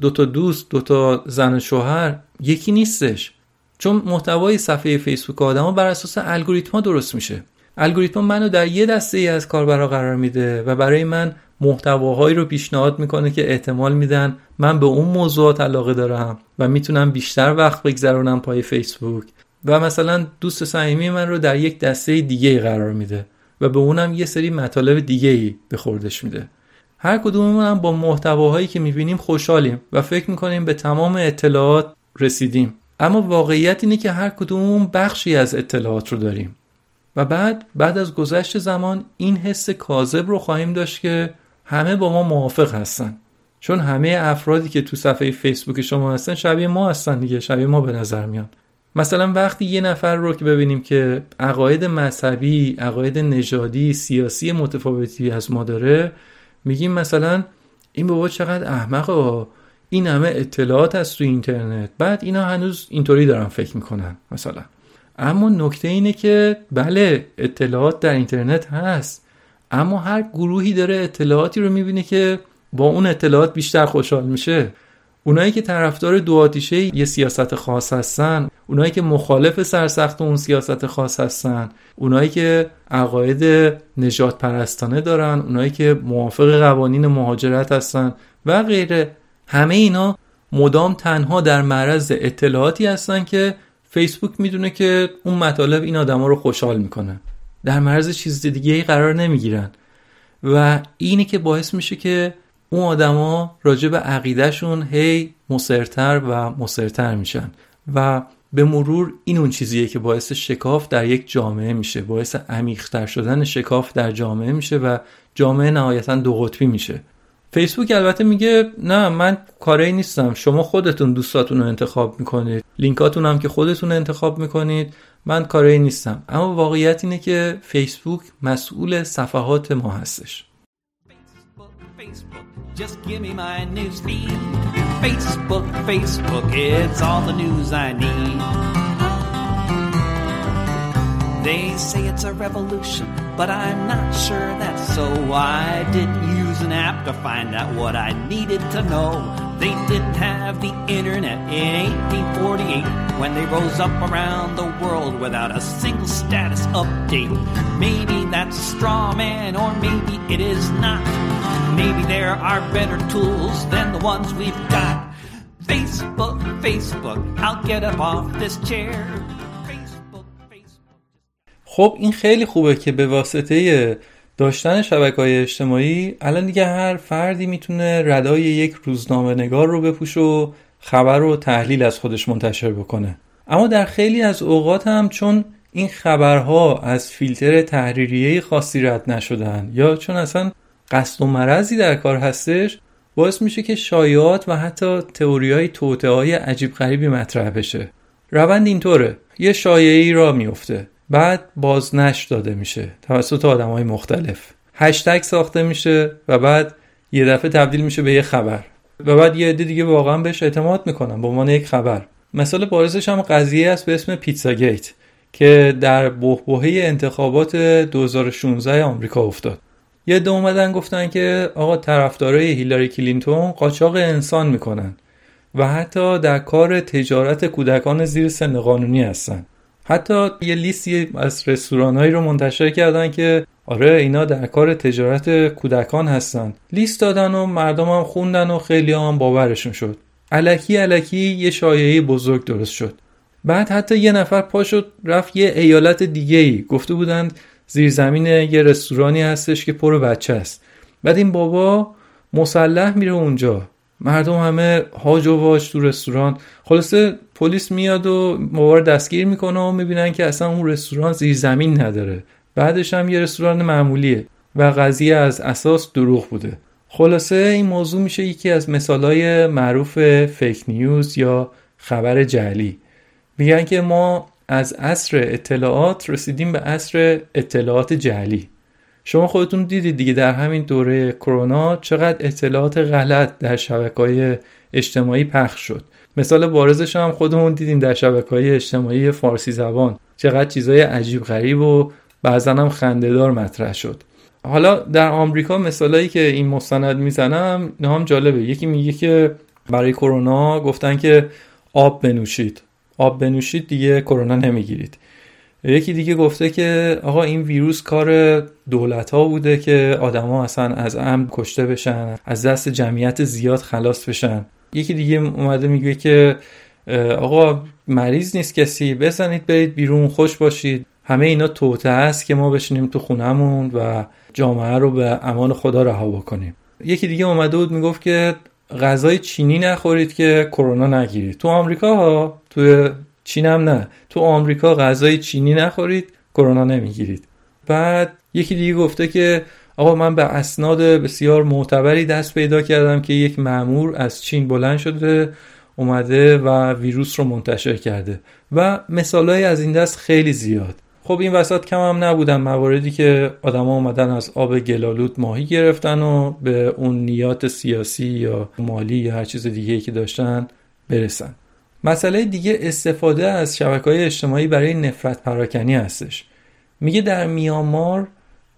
[SPEAKER 1] دو تا دوست دو تا زن و شوهر یکی نیستش. چون محتوای صفحه فیسبوک آدما بر اساس الگوریتما درست میشه. الگوریتم منو در یه دسته ای از کاربرا قرار میده و برای من محتواهایی رو پیشنهاد می‌کنه که احتمال میدن من به اون موضوعات علاقه دارم و می‌تونم بیشتر وقت بگذرونم پای فیسبوک. و مثلا دوست صمیمی من رو در یک دسته دیگه قرار میده و به اونم یه سری مطالب دیگه ای به خوردش میده. هر کدوممون هم با محتواهایی که می‌بینیم خوشحالیم و فکر می‌کنیم به تمام اطلاعات رسیدیم. اما واقعیت اینه که هر کدوممون بخشی از اطلاعات رو داریم. و بعد بعد از گذشت زمان این حس کاذب رو خواهیم داشت که همه با ما موافق هستن. چون همه افرادی که تو صفحه فیسبوک شما هستن شبیه ما هستن دیگه شبیه ما به نظر میان. مثلا وقتی یه نفر رو که ببینیم که عقاید مذهبی، عقاید نژادی، سیاسی متفاوتی از ما داره میگیم مثلا این بابا چقدر احمقه این همه اطلاعات هست تو اینترنت. بعد اینا هنوز اینطوری دارن فکر می‌کنن مثلا. اما نکته اینه که بله اطلاعات در اینترنت هست. اما هر گروهی داره اطلاعاتی رو می‌بینه که با اون اطلاعات بیشتر خوشحال میشه. اونایی که طرفدار دو آتیشه یه سیاست خاص هستن اونایی که مخالف سرسخت اون سیاست خاص هستن اونایی که عقاید نجات پرستانه دارن اونایی که موافق قوانین مهاجرت هستن و غیره. همه اینا مدام تنها در معرض اطلاعاتی هستن که فیسبوک می‌دونه که اون مطالب این آدما رو خوشحال می‌کنه. در معرض چیز دیگه ای قرار نمی‌گیرن. و اینی که باعث میشه که اون آدما راجع به عقیدهشون هی مصرتر و مصرتر میشن. و به مرور این اون چیزیه که باعث شکاف در یک جامعه میشه. باعث عمیقتر شدن شکاف در جامعه میشه و جامعه نهایتا دو قطبی میشه. فیسبوک البته میگه نه من کاری نیستم. شما خودتون دوستاتون رو انتخاب می‌کنید. لینکاتون هم که خودتون انتخاب می‌کنید. من کاری نیستم. اما واقعیت اینه که فیسبوک مسئول صفحات ما هستش.
[SPEAKER 3] They say it's a revolution. But I'm not sure that's so. I didn't use an app to find out what I needed to know. They didn't have the internet in 1848 when they rose up around the world without a single status update. Maybe that's a straw man, or maybe it is not. Maybe there are better tools than the ones we've got. Facebook, Facebook, I'll get up off this chair.
[SPEAKER 1] خب این خیلی خوبه که به واسطه داشتن شبکه های اجتماعی الان دیگه هر فردی می‌تونه ردای یک روزنامه نگار رو بپوشه و خبر و تحلیل از خودش منتشر بکنه. اما در خیلی از اوقات هم چون این خبرها از فیلتر تحریریه خاصی رد نشدن یا چون اصلا قصد و مرضی در کار هستش باعث میشه که شایعات و حتی تئوری های توته های عجیب غریبی مطرح بشه. روند اینطوره. یه شایعی را میفته بعد بازنش داده میشه. توسط آدم های مختلف. هشتگ ساخته میشه و بعد یه دفعه تبدیل میشه به یه خبر. و بعد یه عده دیگه واقعا بهش اعتماد می‌کنن به عنوان یک خبر. مثال بارزش هم قضیه است به اسم پیتزا گیت که در بحبوحه انتخابات 2016 آمریکا افتاد. یه دو اومدن گفتن که آقا طرفدارای هیلاری کلینتون قاچاق انسان می‌کنن و حتی در کار تجارت کودکان زیر سن قانونی هستن. حتی یه لیستی از رستورانهایی رو منتشر کردن که آره اینا در کار تجارت کودکان هستن. لیست دادن و مردم هم خوندن و خیلی هم باورشون شد. علکی علکی یه شایعه بزرگ درست شد. بعد حتی یه نفر پا شد رفت یه ایالت دیگه ای گفته بودند زیر زمین یه رستورانی هستش که پر بچه است. بعد این بابا مسلح میره اونجا. مردم همه هاج و واج تو رستوران. خلاصه پلیس میاد و بابا دستگیر می‌کنه و می‌بینن که اصلا اون رستوران زیر زمین نداره. بعدش هم یه رستوران معمولیه و قضیه از اساس دروغ بوده. خلاصه این موضوع میشه یکی از مثالهای معروف فیک نیوز یا خبر جعلی. میگن که ما از عصر اطلاعات رسیدیم به عصر اطلاعات جعلی. شما خودتون دیدید دیگه در همین دوره کرونا چقدر اطلاعات غلط در شبکه های اجتماعی پخش شد. مثال بارزش هم خودمون دیدیم در شبکه های اجتماعی فارسی زبان. چقدر چیزای عجیب غریب و بعضا هم خندهدار مطرح شد. حالا در آمریکا مثالایی که این مستند می‌زنم هم جالبه. یکی میگه که برای کرونا گفتن که آب بنوشید. آب بنوشید دیگه کرونا نمی‌گیرید. یکی دیگه گفته که آقا این ویروس کار دولت ها بوده که آدما اصلا از امن کشته بشن از دست جمعیت زیاد خلاص بشن. یکی دیگه اومده میگه که آقا مریض نیست کسی بزنید برید بیرون خوش باشید. همه اینا توته است که ما بشینیم تو خونهمون و جامعه رو به امان خدا رها بکنیم. یکی دیگه اومده بود می‌گفت که غذای چینی نخورید که کرونا نگیرید. تو آمریکا ها تو چین هم نه. تو آمریکا غذای چینی نخورید کرونا نمی‌گیرید. بعد یکی دیگه گفته که آقا من به اسناد بسیار معتبری دست پیدا کردم که یک معمور از چین بلند شده اومده و ویروس رو منتشر کرده و مثالهایی از این دست خیلی زیاد. خب این وسط کم هم نبودن مواردی که آدما اومدن از آب گلالود ماهی گرفتن و به اون نیات سیاسی یا مالی یا هر چیز دیگه که داشتن برسن. مسئله دیگه استفاده از شبکه های اجتماعی برای نفرت پراکنی هستش. میگه در میامار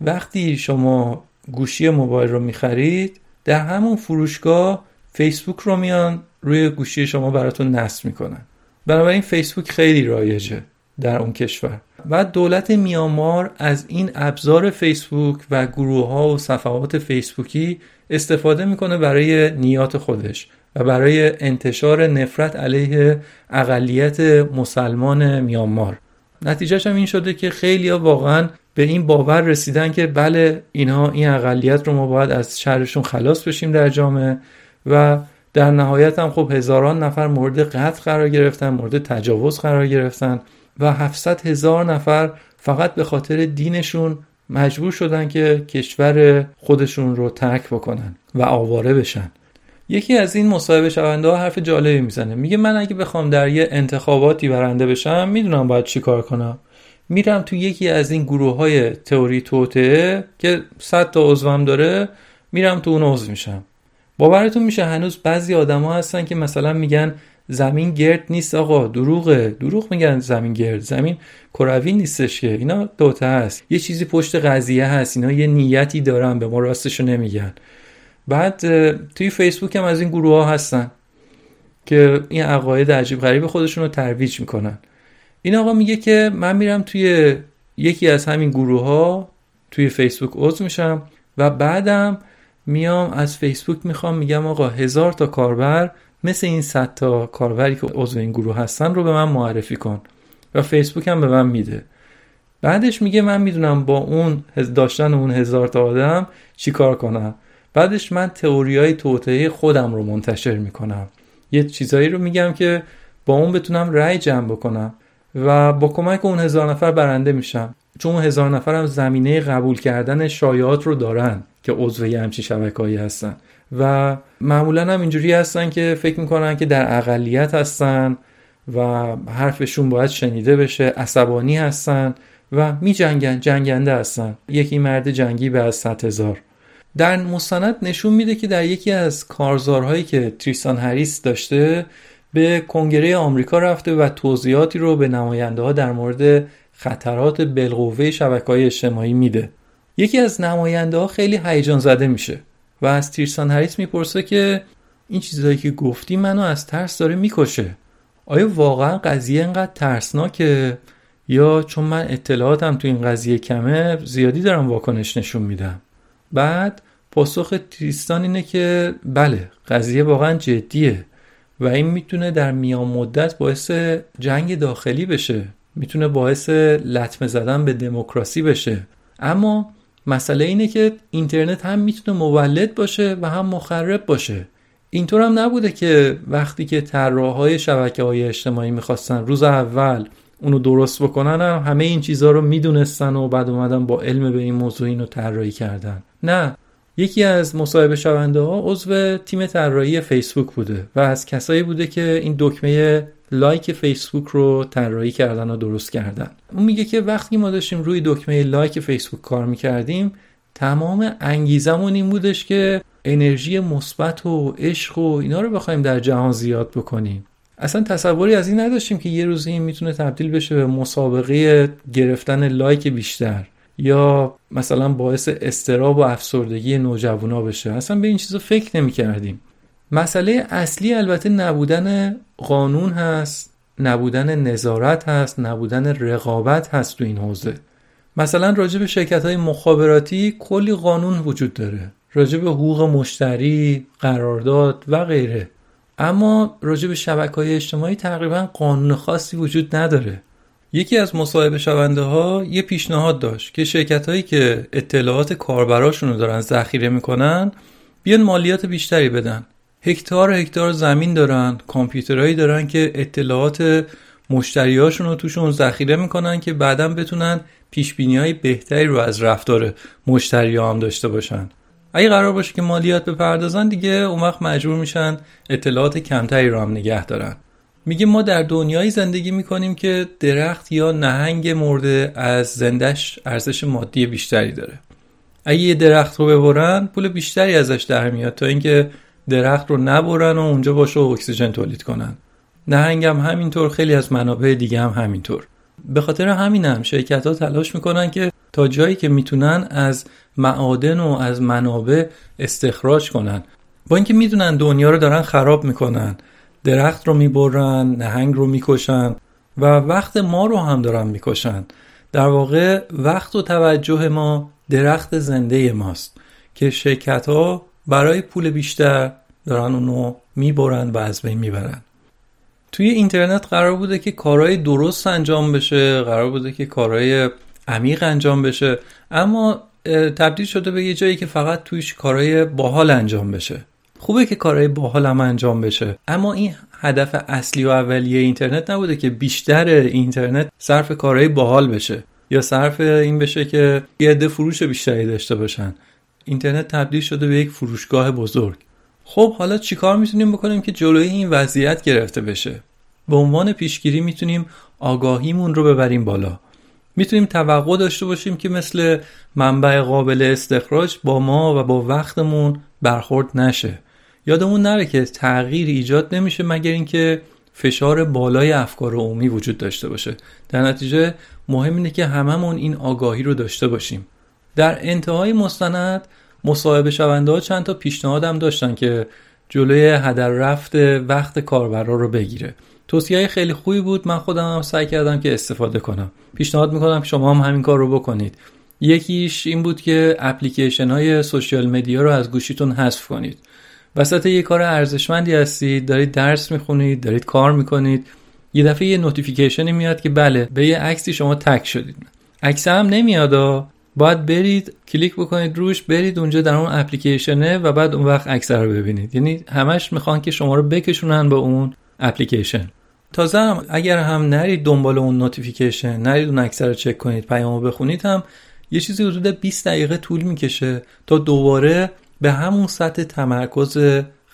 [SPEAKER 1] وقتی شما گوشی موبایل رو می‌خرید در همون فروشگاه فیسبوک رو میان روی گوشی شما براتون نصب می‌کنن. بنابراین فیسبوک خیلی رایجه در اون کشور. و دولت میامار از این ابزار فیسبوک و گروه ها و صفحات فیسبوکی استفاده می‌کنه برای نیات خودش و برای انتشار نفرت علیه اقلیت مسلمان میانمار. نتیجهش هم این شده که خیلی ها واقعا به این باور رسیدن که بله اینها این اقلیت رو ما باید از شهرشون خلاص بشیم در جامعه و در نهایت هم خب هزاران نفر مورد قتل قرار گرفتن مورد تجاوز قرار گرفتن و 700 هزار نفر فقط به خاطر دینشون مجبور شدن که کشور خودشون رو ترک بکنن و آواره بشن. یکی از این مصاحبه شونده ها حرف جالبی می‌زنه. میگه من اگه بخوام در یه انتخاباتی برنده بشم می‌دونم باید چی کار کنم. میرم تو یکی از این گروه های تئوری توته که 100 تا عضوم داره میرم تو اون عضو میشم. باورتون میشه هنوز بعضی آدما هستن که مثلا میگن زمین گرد نیست آقا دروغه. دروغ میگن زمین گرد. زمین کروی نیستش که. اینا دوتا هست. یه چیزی پشت قضیه هست. اینا یه نیتی دارن به ما راستشو نمیگن. بعد توی فیسبوک هم از این گروه ها هستن که این عقاید عجیب غریب خودشون رو ترویج می‌کنن. این آقا میگه که من میرم توی یکی از همین گروه ها توی فیسبوک عضو میشم و بعدم میام از فیسبوک می‌خوام میگم آقا هزار تا کاربر مثل این صد تا کاربری که عضو این گروه هستن رو به من معرفی کن و فیسبوک هم به من میده. بعدش میگه من می‌دونم با اون داشتن اون هزار تا آدم چی کار کنم. بعدش من تئوری های توطعه خودم رو منتشر می‌کنم. یه چیزایی رو میگم که با اون بتونم رأی جمع بکنم و با کمک اون هزار نفر برنده میشم. چون اون هزار نفر هم زمینه قبول کردن شایعات رو دارن که عضو یه همچی شبکه‌ای هستن. و معمولا هم اینجوری هستن که فکر می‌کنن که در اقلیت هستن و حرفشون باید شنیده بشه عصبانی هستن و می جنگن جنگنده هستن. یکی مرد جنگی به از صد هزار. در مستند نشون میده که در یکی از کارزارهایی که تریستان هریس داشته به کنگره آمریکا رفته و توضیحاتی رو به نماینده ها در مورد خطرات بالقوه شبکه های اجتماعی میده. یکی از نماینده ها خیلی هیجان زده میشه و از تیرسان هریس می‌پرسه که این چیزهایی که گفتی منو از ترس داره می‌کشه. آیا واقعا قضیه انقدر ترسناکه؟ یا چون من اطلاعاتم تو این قضیه کمه زیادی دارم واکنش نشون میدم؟ بعد پاسخ تریستان اینه که بله قضیه واقعا جدیه و این می‌تونه در میان مدت باعث جنگ داخلی بشه می‌تونه باعث لطمه زدن به دموکراسی بشه. اما مسئله اینه که اینترنت هم می‌تونه مولد باشه و هم مخرب باشه. اینطور هم نبوده که وقتی که طراحهای شبکه های اجتماعی می‌خواستن روز اول اونو درست بکنن هم همه این چیزها رو می‌دونستن و بعد اومدن با علم به این موضوع اینو طراحی کردن. نه. یکی از مصاحبه شونده ها عضو تیم طراحی فیسبوک بوده و از کسایی بوده که این دکمه لایک فیسبوک رو طراحی کردن و درست کردن. اون میگه که وقتی ما داشتیم روی دکمه لایک فیسبوک کار می‌کردیم تمام انگیزمون این بودش که انرژی مثبت و عشق و اینا رو بخوایم در جهان زیاد بکنیم. اصلا تصوری از این نداشتیم که یه روزی این می‌تونه تبدیل بشه به مسابقه گرفتن لایک بیشتر یا مثلا باعث استراب و افسردگی نوجوانا بشه. اصلا به این چیزا فکر نمی کردیم مسئله اصلی البته نبودن قانون هست نبودن نظارت هست نبودن رقابت هست تو این حوزه. مثلا راجع به شرکت های مخابراتی کلی قانون وجود داره. راجع به حقوق مشتری قرارداد و غیره. اما راجع به شبکه های اجتماعی تقریبا قانون خاصی وجود نداره. یکی از مصاحبه شونده ها یه پیشنهاد داشت که شرکت هایی که اطلاعات کاربراشون رو دارن ذخیره می‌کنن بیان مالیات بیشتری بدن. هکتار هکتار زمین دارن کامپیوترهایی دارن که اطلاعات مشتریاشون رو توشون ذخیره می‌کنن که بعدا بتونن پیش های بهتری رو از رفتار مشتری هم داشته باشن. اگه قرار باشه که مالیات بپردازن دیگه اون وقت مجبور میشن اطلاعات کمتری رو هم نگه دارن. میگه ما در دنیایی زندگی می‌کنیم که درخت یا نهنگ مرده از زندش ارزش مادی بیشتری داره. اگه یه درخت رو ببرن پول بیشتری ازش در میاد تا اینکه درخت رو نبرن و اونجا باشه و اکسیژن تولید کنن. نهنگ هم همینطور خیلی از منابع دیگه هم همینطور. به خاطر همینم هم شرکت ها تلاش می‌کنن که تا جایی که می‌تونن از معادن و از منابع استخراج کنن. با اینکه می‌دونن دنیا رو دارن خراب می‌کنن. درخت رو می‌برن نهنگ رو می‌کشن و وقت ما رو هم دارن می‌کشن. در واقع وقت و توجه ما درخت زنده ماست که شرکت ها برای پول بیشتر دارن اونو می‌برن و از بین می‌برن. توی اینترنت قرار بوده که کارهای درست انجام بشه قرار بوده که کارهای عمیق انجام بشه. اما تبدیل شده به یه جایی که فقط تویش کارهای باحال انجام بشه. خوبه که کارهای باحال هم انجام بشه. اما این هدف اصلی و اولیه اینترنت نبوده که بیشتر اینترنت صرف کارهای باحال بشه. یا صرف این بشه که یه عده فروش بیشتری داشته باشن. اینترنت تبدیل شده به یک فروشگاه بزرگ. خب حالا چیکار می‌تونیم بکنیم که جلوی این وضعیت گرفته بشه؟ به عنوان پیشگیری می‌تونیم آگاهیمون رو ببریم بالا. می‌تونیم توقع داشته باشیم که مثل منبع قابل استخراج با ما و با وقتمون برخورد نشه. یادمون نره که تغییر ایجاد نمیشه مگر اینکه فشار بالای افکار عمومی وجود داشته باشه. در نتیجه مهم اینه که هممون این آگاهی رو داشته باشیم. در انتهای مستند مصاحبه شونده ها چند تا پیشنهادم داشتن که جلوی هدر رفت وقت کاربرا رو بگیره. توصیه خیلی خوبی بود. من خودم هم سعی کردم که استفاده کنم. پیشنهاد می‌کنم که شما هم همین کار رو بکنید. یکیش این بود که اپلیکیشن های سوشیال مدیا رو از گوشیتون حذف کنید. وسط یه کار ارزشمندی هستید دارید درس می‌خونید دارید کار می‌کنید یه دفعه یه notification ی میاد که بله به یه عکسی شما tag شدید. عکس هم نمیاد باید برید کلیک بکنید روش برید اونجا در اون اپلیکیشنه و بعد اون وقت عکس رو ببینید. یعنی همش می‌خوان که شما رو بکشونن به اون اپلیکیشن. تازه هم اگر هم نرید دنبال اون notification نرید اون عکس رو چک کنید پیامو بخونید هم یه چیزی حدود 20 دقیقه طول می‌کشه تا دوباره به همون سطح تمرکز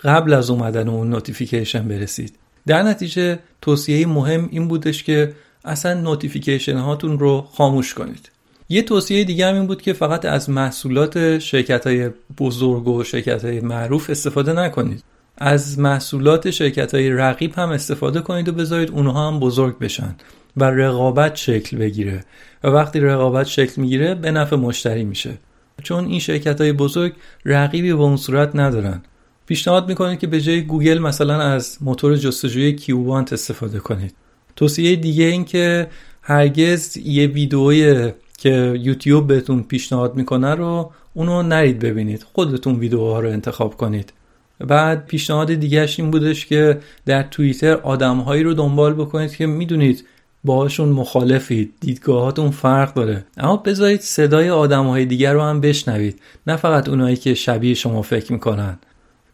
[SPEAKER 1] قبل از اومدن اون notification برسید. در نتیجه توصیه مهم این بودش که اصلا notification هاتون رو خاموش کنید. یه توصیه دیگه هم این بود که فقط از محصولات شرکت های بزرگ و شرکت های معروف استفاده نکنید. از محصولات شرکت های رقیب هم استفاده کنید و بذارید اونها هم بزرگ بشن و رقابت شکل بگیره. و وقتی رقابت شکل می‌گیره به نفع مشتری میشه. چون این شرکت های بزرگ رقیبی به اون صورت ندارن. پیشنهاد می‌کنید که به جای گوگل مثلا از موتور جستجوی کیوبانت استفاده کنید. توصیه دیگه این که هرگز یه ویدئوی که یوتیوب بهتون پیشنهاد می‌کنه رو اونو نرید ببینید. خودتون ویدیوها رو انتخاب کنید. بعد پیشنهاد دیگهش این بودش که در توییتر آدمهایی رو دنبال بکنید که می‌دونید باهاشون مخالفید دیدگاهاتون فرق داره. اما بذارید صدای آدمهای دیگر رو هم بشنوید نه فقط اونایی که شبیه شما فکر می‌کنن.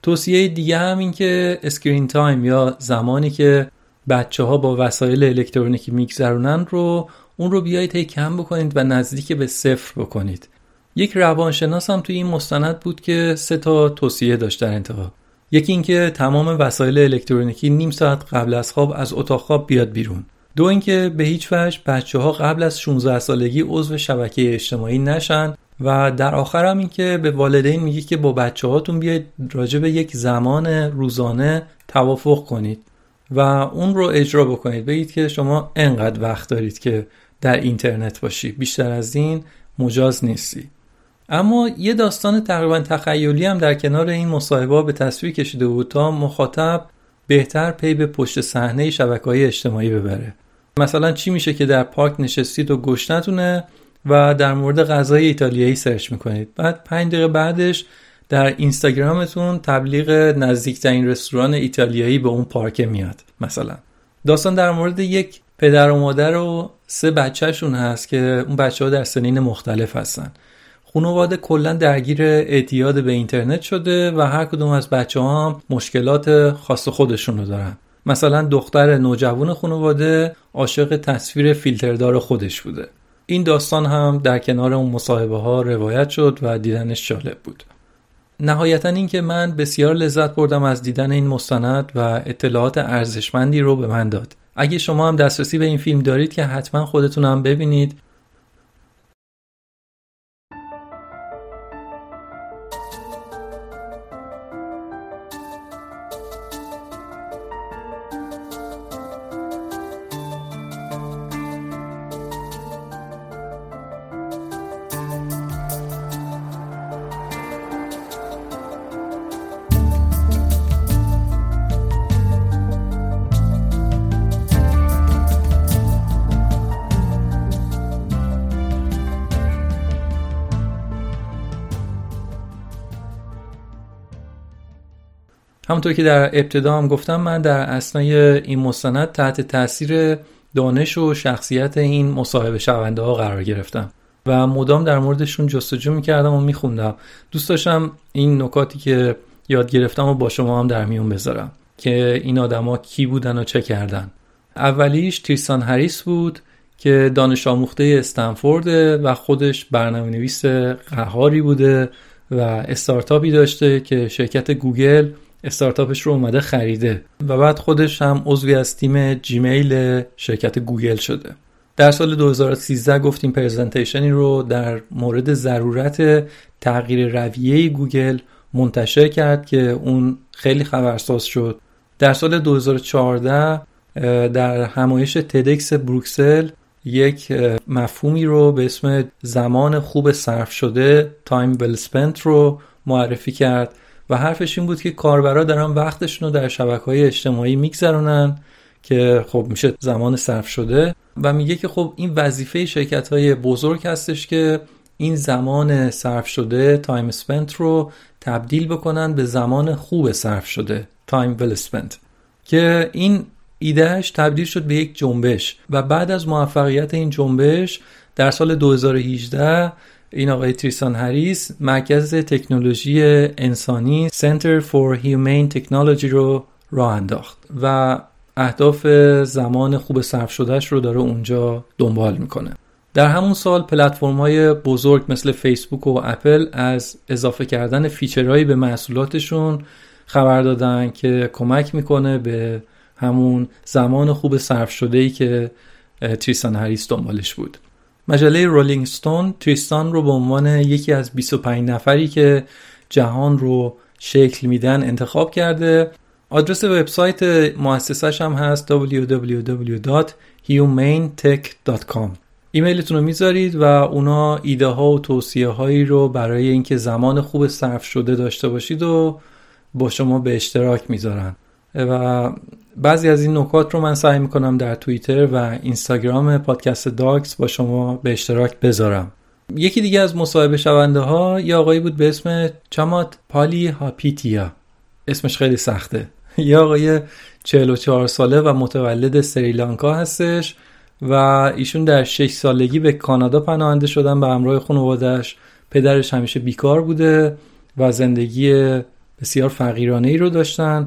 [SPEAKER 1] توصیه دیگه هم این که screen time یا زمانی که بچه ها با وسایل الکترونیکی میگذرونن رو اون رو بیایید هی کم بکنید و نزدیک به صفر بکنید. یک روانشناس هم توی این مستند بود که سه تا توصیه داشت در انتها یکی اینکه تمام وسایل الکترونیکی نیم ساعت قبل از خواب از اتاق خواب بیاد بیرون. دو اینکه به هیچ وجه بچه ها قبل از 16 سالگی عضو شبکه اجتماعی نشن و در آخر هم اینکه به والدین میگی که با بچه هاتون بیاید راجع به یک زمان روزانه توافق کنید و اون رو اجرا بکنید. بگید که شما انقدر وقت دارید که در اینترنت باشی. بیشتر از این مجاز نیستی. اما یه داستان تقریبا تخیلی هم در کنار این مصاحبه به تصویر کشیده بود تا مخاطب بهتر پی به پشت صحنه شبکه های اجتماعی ببره. مثلا چی میشه که در پارک نشستید و گشتتونه و در مورد غذای ایتالیایی سرچ می‌کنید. بعد پنج دقیقه بعدش در اینستاگرامتون تبلیغ نزدیکترین رستوران ایتالیایی به اون پارک میاد مثلا. داستان در مورد یک پدر و مادر و سه بچهشون هست که اون بچه ها در سنین مختلف هستن. خانواده کلا درگیر اعتیاد به اینترنت شده و هر کدوم از بچه ها هم مشکلات خاص خودشون رو دارن. مثلا دختر نوجوان خانواده عاشق تصویر فیلتردار خودش بوده. این داستان هم در کنار اون مصاحبه ها روایت شد و دیدنش جالب بود. نهایتا اینکه من بسیار لذت بردم از دیدن این مستند و اطلاعات ارزشمندی رو به من داد. اگه شما هم دسترسی به این فیلم دارید که حتما خودتون هم ببینید همونطور که در ابتدا هم گفتم من در اسنای این مستند تحت تاثیر دانش و شخصیت این مصاحبه شونده ها قرار گرفتم و مدام در موردشون جستجو می‌کردم و میخوندم. دوست داشتم این نکاتی که یاد گرفتم و با شما هم در میون بذارم که این آدما کی بودن و چه کردن. اولیش تریستان هریس بود که دانش آموخته استنفورد و خودش برنامه نویس قهاری بوده و استارتاپی داشته که شرکت گوگل استارتاپش رو اومده خریده. و بعد خودش هم عضوی از تیم جیمیل شرکت گوگل شده. در سال 2013 گفتیم presentation ی رو در مورد ضرورت تغییر رویه گوگل منتشر کرد که اون خیلی خبرساز شد. در سال 2014 در همایش تدکس بروکسل یک مفهومی رو به اسم زمان خوب صرف شده time well spent رو معرفی کرد. و حرفش این بود که کاربرا دارن وقتشون رو در شبکه های اجتماعی میگذرونن که خب میشه زمان صرف شده و میگه که خب این وظیفه شرکت های بزرگ هستش که این زمان صرف شده time spent رو تبدیل بکنن به زمان خوب صرف شده time well spent. که این ایدهش تبدیل شد به یک جنبش و بعد از موفقیت این جنبش در سال 2018 این آقای تریسان هریس مرکز تکنولوژی انسانی Center for Humane Technology رو راه انداخت و اهداف زمان خوب صرف شدهش رو داره اونجا دنبال می‌کنه. در همون سال پلتفرم های بزرگ مثل فیسبوک و اپل از اضافه کردن feature هایی به محصولاتشون خبر دادن که کمک می‌کنه به همون زمان خوب صرف شده ای که تریستان هریس دنبالش بود. مجله رولینگ ستون تریستان رو به عنوان یکی از 25 نفری که جهان رو شکل میدن انتخاب کرده. آدرس وبسایت مؤسسش هم هست www.humanetech.com ایمیلتون رو می‌ذارید و اونا ایده ها و توصیه هایی رو برای اینکه زمان خوب صرف شده داشته باشید و با شما به اشتراک می‌ذارن. و بعضی از این نکات رو من سعی می‌کنم در توییتر و اینستاگرام پادکست داکس با شما به اشتراک بذارم. یکی دیگه از مصاحبه شونده ها یه آقایی بود به اسم چامات پالی هاپیتیا. اسمش خیلی سخته. یه آقای 44 ساله و متولد سریلانکا هستش و ایشون در 6 سالگی به کانادا پناهنده شدن به همراه خانوادش پدرش همیشه بیکار بوده و زندگی بسیار فقیرانه ای رو داشتن.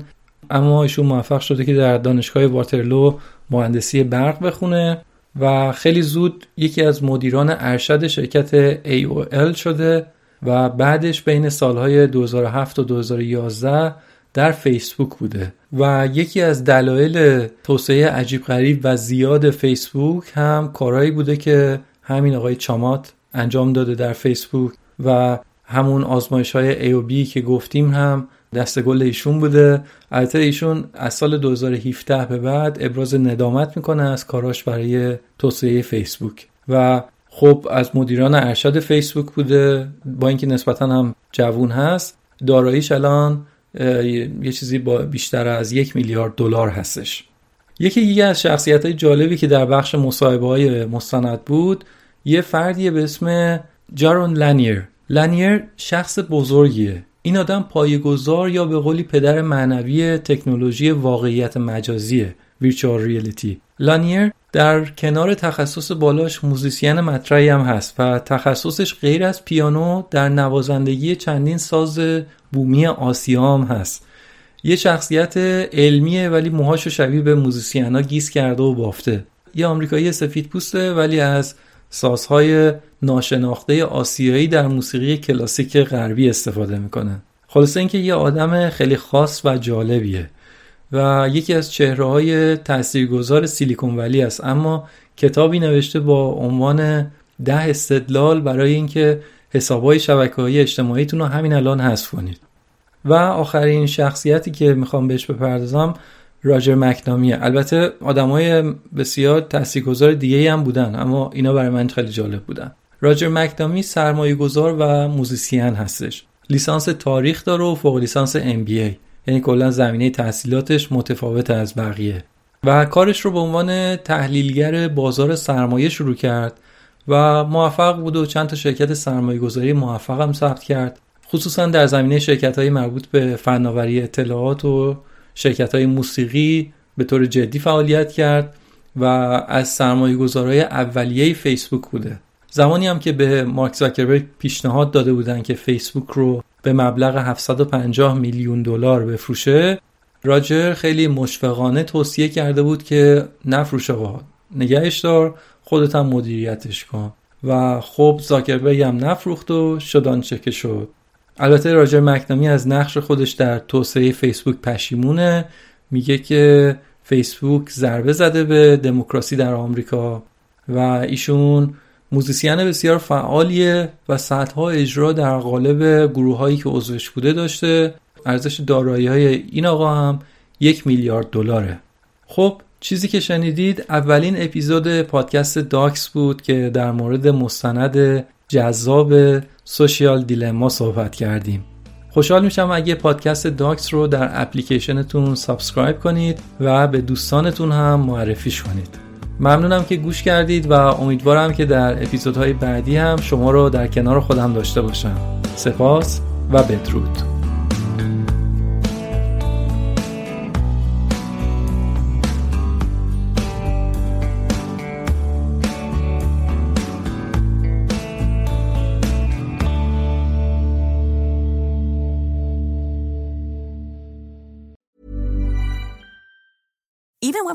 [SPEAKER 1] اما ایشون موفق شده که در دانشگاه واترلو مهندسی برق بخونه و خیلی زود یکی از مدیران ارشد شرکت AOL شده و بعدش بین سالهای 2007 و 2011 در فیسبوک بوده و یکی از دلایل توسعه عجیب غریب و زیاد فیسبوک هم کارهایی بوده که همین آقای چامات انجام داده در فیسبوک و همون آزمایش های AOB که گفتیم هم دست گل ایشون بوده. البته ایشون از سال 2017 به بعد ابراز ندامت می‌کنه از کاراش برای توسعه فیسبوک. و خب از مدیران ارشد فیسبوک بوده. با اینکه نسبتا هم جوون هست داراییش الان یه چیزی با بیشتر از یک میلیارد دلار هستش. یکی دیگه از شخصیت های جالبی که در بخش مصاحبه های مستند بود یه فردیه به اسم جارون لانیر. لانیر شخص بزرگیه. این آدم پایه‌گذار یا به قولی پدر معنوی تکنولوژی واقعیت مجازیه virtual reality لانیر در کنار تخصص بالاش musician مطرحی هم هست و تخصصش غیر از پیانو در نوازندگی چندین ساز بومی آسیا هم هست. یه شخصیت علمیه ولی موهاشو شبیه به musician ا گیس کرده و بافته. یه آمریکایی سفید پوسته ولی از سازهای ناشناخته آسیایی در موسیقی کلاسیک غربی استفاده می‌کنه. خلاصه اینکه یه آدم خیلی خاص و جالبیه و یکی از چهره های تاثیرگذار سیلیکون ولی است. اما کتابی نوشته با عنوان ده استدلال برای اینکه حسابهای شبکه های اجتماعیتون رو همین الان حذف کنید. و آخرین شخصیتی که می‌خوام بهش بپردازم راجر مکنامیه. البته های بسیار تاثیرگذار دیگه هم بودن اما اینا برای من خیلی جالب بودن. راجر مکنامی سرمایه گذار و موزیسین هستش. لیسانس تاریخ داره و فوق لیسانس MBA یعنی کلا زمینه تحصیلاتش متفاوت از بقیه. و کارش رو به عنوان تحلیلگر بازار سرمایه شروع کرد و موفق بود و چند تا شرکت سرمایه گذاری موفق هم ثبت کرد. خصوصا در زمینه شرکت های مربوط به فناوری اطلاعات و شرکت های موسیقی به طور جدی فعالیت کرد و از سرمایه گذارای اولیه فیسبوک بوده. زمانی هم که به مارک زاکربرگ پیشنهاد داده بودن که فیسبوک رو به مبلغ 750 میلیون دلار بفروشه راجر خیلی مشفقانه توصیه کرده بود که نفروش آقا. نگهش دار خودت هم مدیریتش کن. و خب زاکربرگ هم نفروخت و شدان شد. البته راجر مکنامی از نقش خودش در توسعه فیسبوک پشیمونه. میگه که فیسبوک ضربه زده به دموکراسی در آمریکا و ایشون musician بسیار فعالیه و صدها اجرا در قالب گروه هایی که عضوش بوده داشته. ارزش دارایی های این آقا هم یک میلیارد دلاره. خب چیزی که شنیدید اولین اپیزود پادکست داکس بود که در مورد مستند جذاب Social Dilemma صحبت کردیم. خوشحال میشم اگه پادکست داکس رو در اپلیکیشنتون subscribe کنید و به دوستانتون هم معرفیش کنید. ممنونم که گوش کردید و امیدوارم که در اپیزودهای بعدی هم شما رو در کنار خودم داشته باشم. سپاس و بدرود.